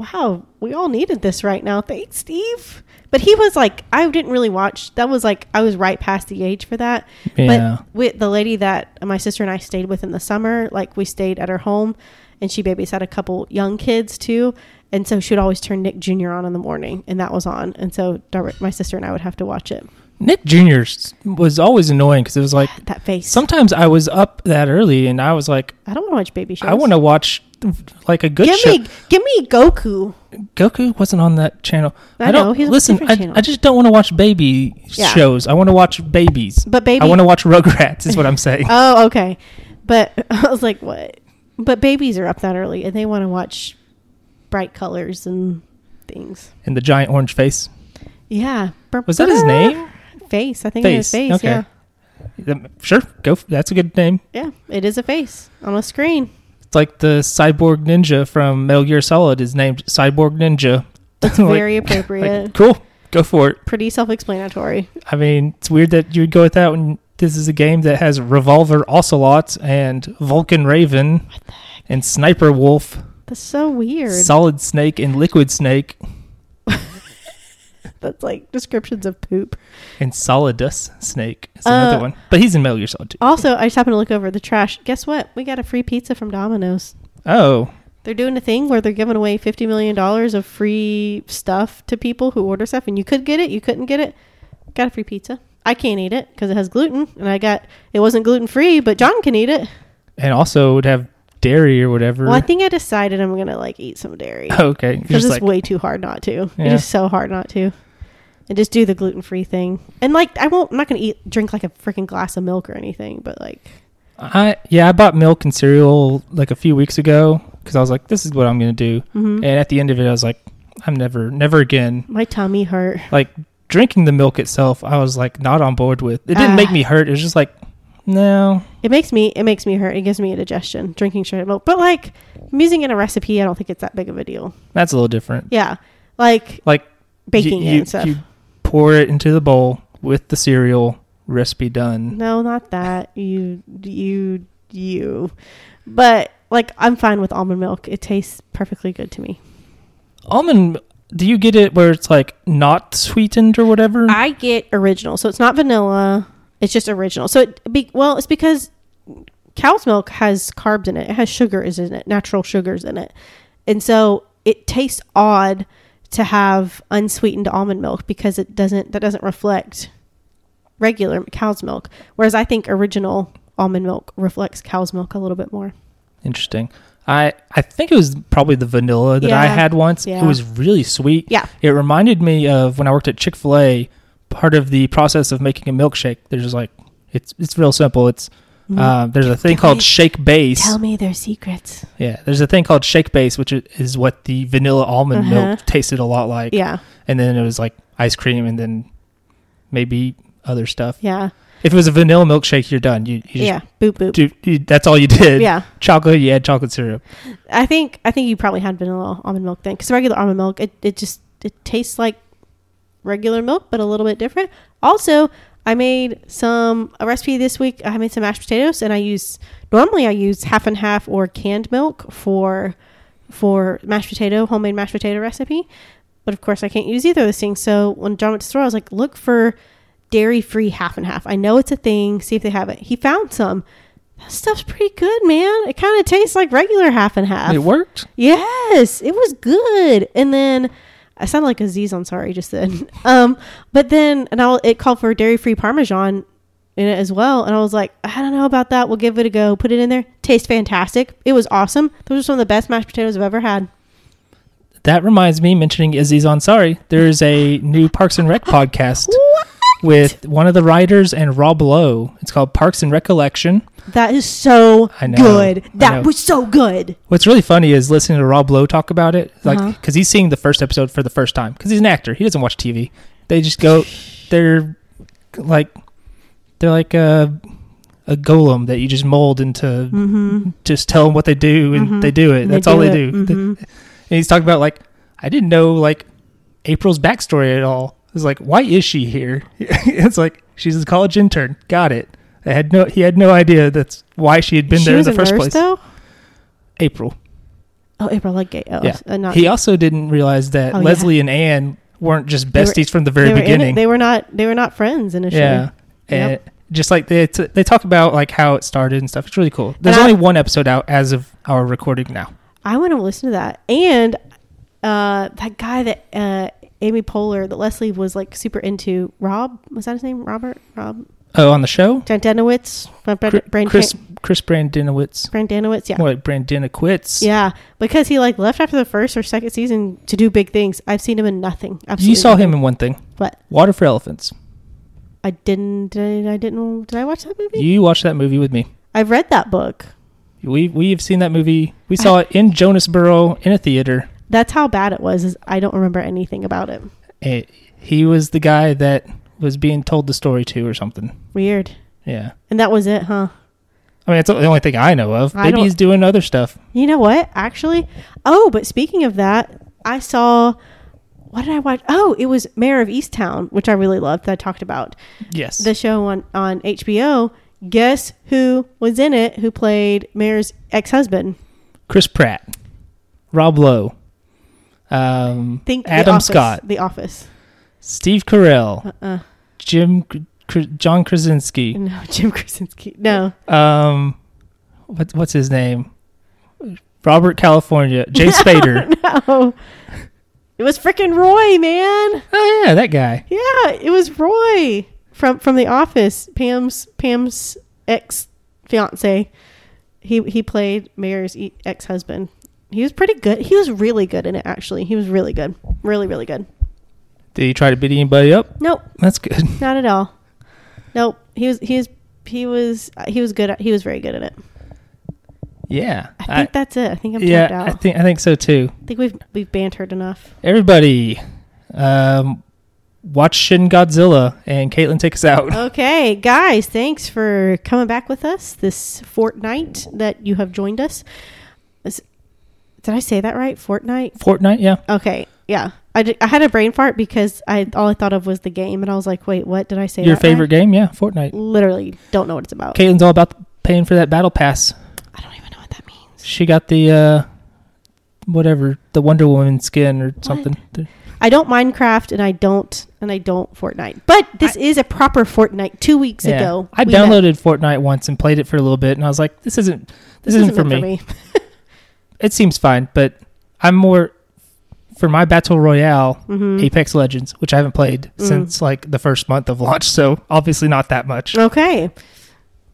"Wow, we all needed this right now. Thanks, Steve." But he was like, I didn't really watch. That was like I was right past the age for that. Yeah. But with the lady that my sister and I stayed with in the summer, like we stayed at her home, and she babysat a couple young kids too. And so she would always turn Nick Jr. on in the morning, and that was on. And so my sister and I would have to watch it. Nick Jr. was always annoying because it was like That face. sometimes I was up that early and I was like, I don't want to watch baby shows. I want to watch like a good give show. me, give me Goku. Goku wasn't on that channel. I don't know, he's listen. I, channel. I just don't want to watch baby Yeah. shows. I want to watch babies. But baby, I want to watch Rugrats. Is what I'm saying. Oh, okay. But I was like, what? But babies are up that early, and they want to watch bright colors and things. and the giant orange face. Yeah. Was that his name? Face. I think it is Face. face. Okay. Yeah. Sure, go. f- That's a good name. Yeah. It is a face on a screen. It's like the cyborg ninja from Metal Gear Solid is named Cyborg Ninja. That's Like- very like, appropriate. cool. Go for it. Pretty self-explanatory. I mean, it's weird that you would go with that when this is a game that has Revolver Ocelot and Vulcan Raven and Sniper Wolf, That's so weird. Solid Snake and Liquid Snake That's like descriptions of poop. and Solidus Snake is another Uh, one. But he's in Metal Gear Solid 2. Also, I just happened to look over the trash. Guess what? We got a free pizza from Domino's. Oh, They're doing a thing where they're giving away fifty million dollars of free stuff to people who order stuff, and you could get it, you couldn't get it. Got a free pizza. I can't eat it because it has gluten, and I got it wasn't gluten free, but John can eat it. and also would have dairy or whatever. Well, I think I decided I'm gonna like eat some dairy okay. Because just it's like, way too hard not to. It Yeah. is so hard not to. And just do the gluten free thing, and like I won't. I'm not gonna eat drink like a freaking glass of milk or anything, but like I yeah, I bought milk and cereal like a few weeks ago because I was like, this is what I'm gonna do. mhm. And at the end of it, I was like, I'm never, never again. my tummy hurt. Like drinking the milk itself, I was like not on board with. It didn't Ah. make me hurt. It was just like, no. It makes me it makes me hurt. It gives me indigestion drinking straight milk. But like I'm using it in a recipe, I don't think it's that big of a deal. That's a little different. Yeah, like Like baking you, and stuff. you pour it into the bowl with the cereal. Recipe done. no, not that. You you you. But like I'm fine with almond milk. It tastes perfectly good to me. Almond. Do you get it where it's like not sweetened or whatever? I get original, so it's not vanilla. It's just original. So it be well, it's because cow's milk has carbs in it. It has sugars in it, natural sugars in it. And so it tastes odd to have unsweetened almond milk because it doesn't that doesn't reflect regular cow's milk. Whereas I think original almond milk reflects cow's milk a little bit more. Interesting. I I think it was probably the vanilla that I had once. Yeah. It was really sweet. Yeah. It reminded me of when I worked at Chick Fil A. Part of the process of making a milkshake, there's just like it's it's real simple. It's uh, there's a thing called shake base. Tell me their secrets. Yeah, there's a thing called shake base, which is what the vanilla almond Uh-huh. milk tasted a lot like. Yeah. and then it was like ice cream, and then maybe other stuff. Yeah. If it was a vanilla milkshake, you're done. You, you just Yeah. Boop boop. do, you, that's all you did. Yeah. chocolate. You add chocolate syrup. I think I think you probably had vanilla almond milk then, because regular almond milk it, it just it tastes like regular milk, but a little bit different. Also, I made some a recipe this week. I made some mashed potatoes, and I use normally I use half and half or canned milk for for mashed potato homemade mashed potato recipe. But of course, I can't use either of those things. So when John went to store, I was like, look for dairy free half and half. I know it's a thing. See if they have it. He found some. That stuff's pretty good, man. It kind of tastes like regular half and half. It worked. Yes, it was good. And then I sound like Aziz Ansari just then. Um, but then and I'll, it called for dairy free Parmesan in it as well. And I was like, I don't know about that. We'll give it a go. Put it in there. Tastes fantastic. It was awesome. Those are some of the best mashed potatoes I've ever had. That reminds me, mentioning Aziz Ansari, there's a new Parks and Rec podcast with one of the writers and Rob Lowe. It's called Parks and Recollection. That is so I know. good. That was so good. What's really funny is listening to Rob Lowe talk about it, like Uh-huh. because he's seeing the first episode for the first time because he's an actor. He doesn't watch TV. They just go, they're like, they're like a, a golem that you just mold into, Mm-hmm. just tell them what they do and Mhm. they do it. They That's all they it. do. Mhm. And he's talking about like, I didn't know like April's backstory at all. It's like, why is she here? it's like she's a college intern. Got it. I had no. He had no idea that's why she had been she there in the first nurse, place. though. April. Oh, April Ludgate. Oh, Yeah. uh, not He also didn't realize that Oh, yeah. Leslie and Anne weren't just They were- besties from the very they were in it. beginning. They were not. They were not friends initially. yeah, and just like they t- they talk about like how it started and stuff. It's really cool. There's And I- only one episode out as of our recording now. I want to listen to that. And uh, that guy that uh, Amy Poehler that Leslie was like super into, Rob was that his name? Robert Rob Oh, on the show, Brandanowitz, Chris Brand, Chris, Chris Brandinowitz, Brandanowitz, yeah. more like Brandinowitz. Yeah, because he like left after the first or second season to do big things. I've seen him in nothing. Absolutely you saw him in one thing. What? Water for Elephants. I didn't. Did I didn't. Did I watch that movie? You watched that movie with me. I've read that book. We we've seen that movie. We saw it in Jonesboro in a theater. That's how bad it was. Is I don't remember anything about it. Eh, he was the guy that was being told the story to, or something. Weird. Yeah. And that was it, huh? I mean, it's the only thing I know of. I Maybe he's doing other stuff. You know what? Actually, oh, but speaking of that, I saw. What did I watch? Oh, it was Mare of Easttown, which I really loved. That I talked about Yes. the show on on HBO. Guess who was in it? Who played Mare's ex husband? Chris Pratt, Rob Lowe, um, Think The Adam Office- Scott, The Office. Steve Carell, Uh, Jim, John Krasinski. no, Jim Krasinski. No, Um, what, what's his name? Robert California, James Spader. no. It was freaking Roy, man. Oh yeah, that guy. Yeah, it was Roy from from The Office. Pam's Pam's ex fiance. He he played Mare's ex husband. He was pretty good. He was really good in it. Actually, he was really good. Really, really good. Did he try to beat anybody up? Nope, That's good. not at all. Nope. He was he was he was he was good. At, he was very good at it. Yeah. I think that's it. I think I'm yeah, tapped out. I think I think so too. I think we've we've bantered enough. Everybody, um, watch Shin Godzilla, and Caitlin take us out. Okay, guys, thanks for coming back with us this fortnight that you have joined us. Did I say that right? Fortnite. Fortnite, yeah. Okay, yeah. I, did- I had a brain fart because I all I thought of was the game, and I was like, wait, what did I say? Your favorite right? game, yeah, Fortnite. Literally, don't know what it's about. Caitlin's all about paying for that battle pass. I don't even know what that means. She got the uh, whatever the Wonder Woman skin or something. I don't Minecraft and I don't and I don't Fortnite. But this is a proper Fortnite. Two weeks Yeah. ago, I we met. downloaded Fortnite once and played it for a little bit, and I was like, "This isn't this, isn't, for meant me. It seems fine, but I'm more for my battle royale, Mhm. Apex Legends, which I haven't played Mm. since like the first month of launch. So obviously not that much. Okay.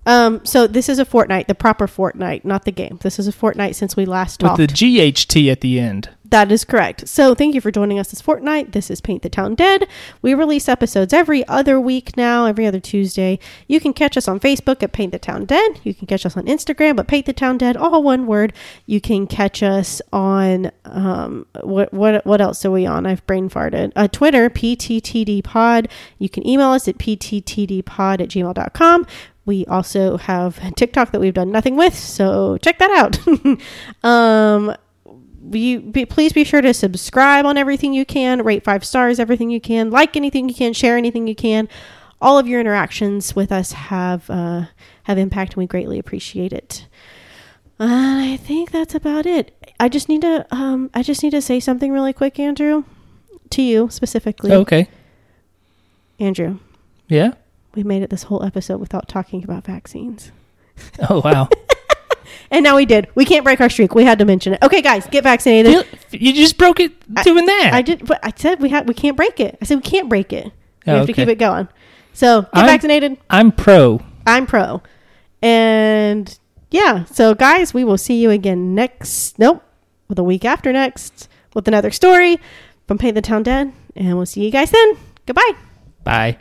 Um, so this is a Fortnite, the proper Fortnite, not the game. This is a Fortnite since we last talked. With the GHT at the end. That is correct. So thank you for joining us this fortnight. This is Paint the Town Dead. We release episodes every other week now, every other Tuesday. You can catch us on Facebook at Paint the Town Dead. You can catch us on Instagram at Paint the Town Dead, all one word. You can catch us on um, what what what else are we on? I've brain farted. Uh, Twitter, PTTD Pod. You can email us at pttdpod at gmail.com. We also have TikTok that we've done nothing with, so check that out. um, you be, please be sure to subscribe on everything you can, rate five stars everything you can, like anything you can, share anything you can. All of your interactions with us have uh, have impact, and we greatly appreciate it. And I think that's about it. I just need to um, I just need to say something really quick, Andrew, to you specifically. Okay. Andrew, Yeah. we made it this whole episode without talking about vaccines. Oh wow. And now we did. We can't break our streak. We had to mention it. Okay, guys, get vaccinated. you, you just broke it I- doing that. I did, but I said we had we can't break it. I said we can't break it. We Oh, have to keep it going. So get I'm- vaccinated. I'm pro. I'm pro, and yeah. So guys, we will see you again next. Nope, well, the week after next with another story from Paint the Town Dead, and we'll see you guys then. Goodbye. Bye.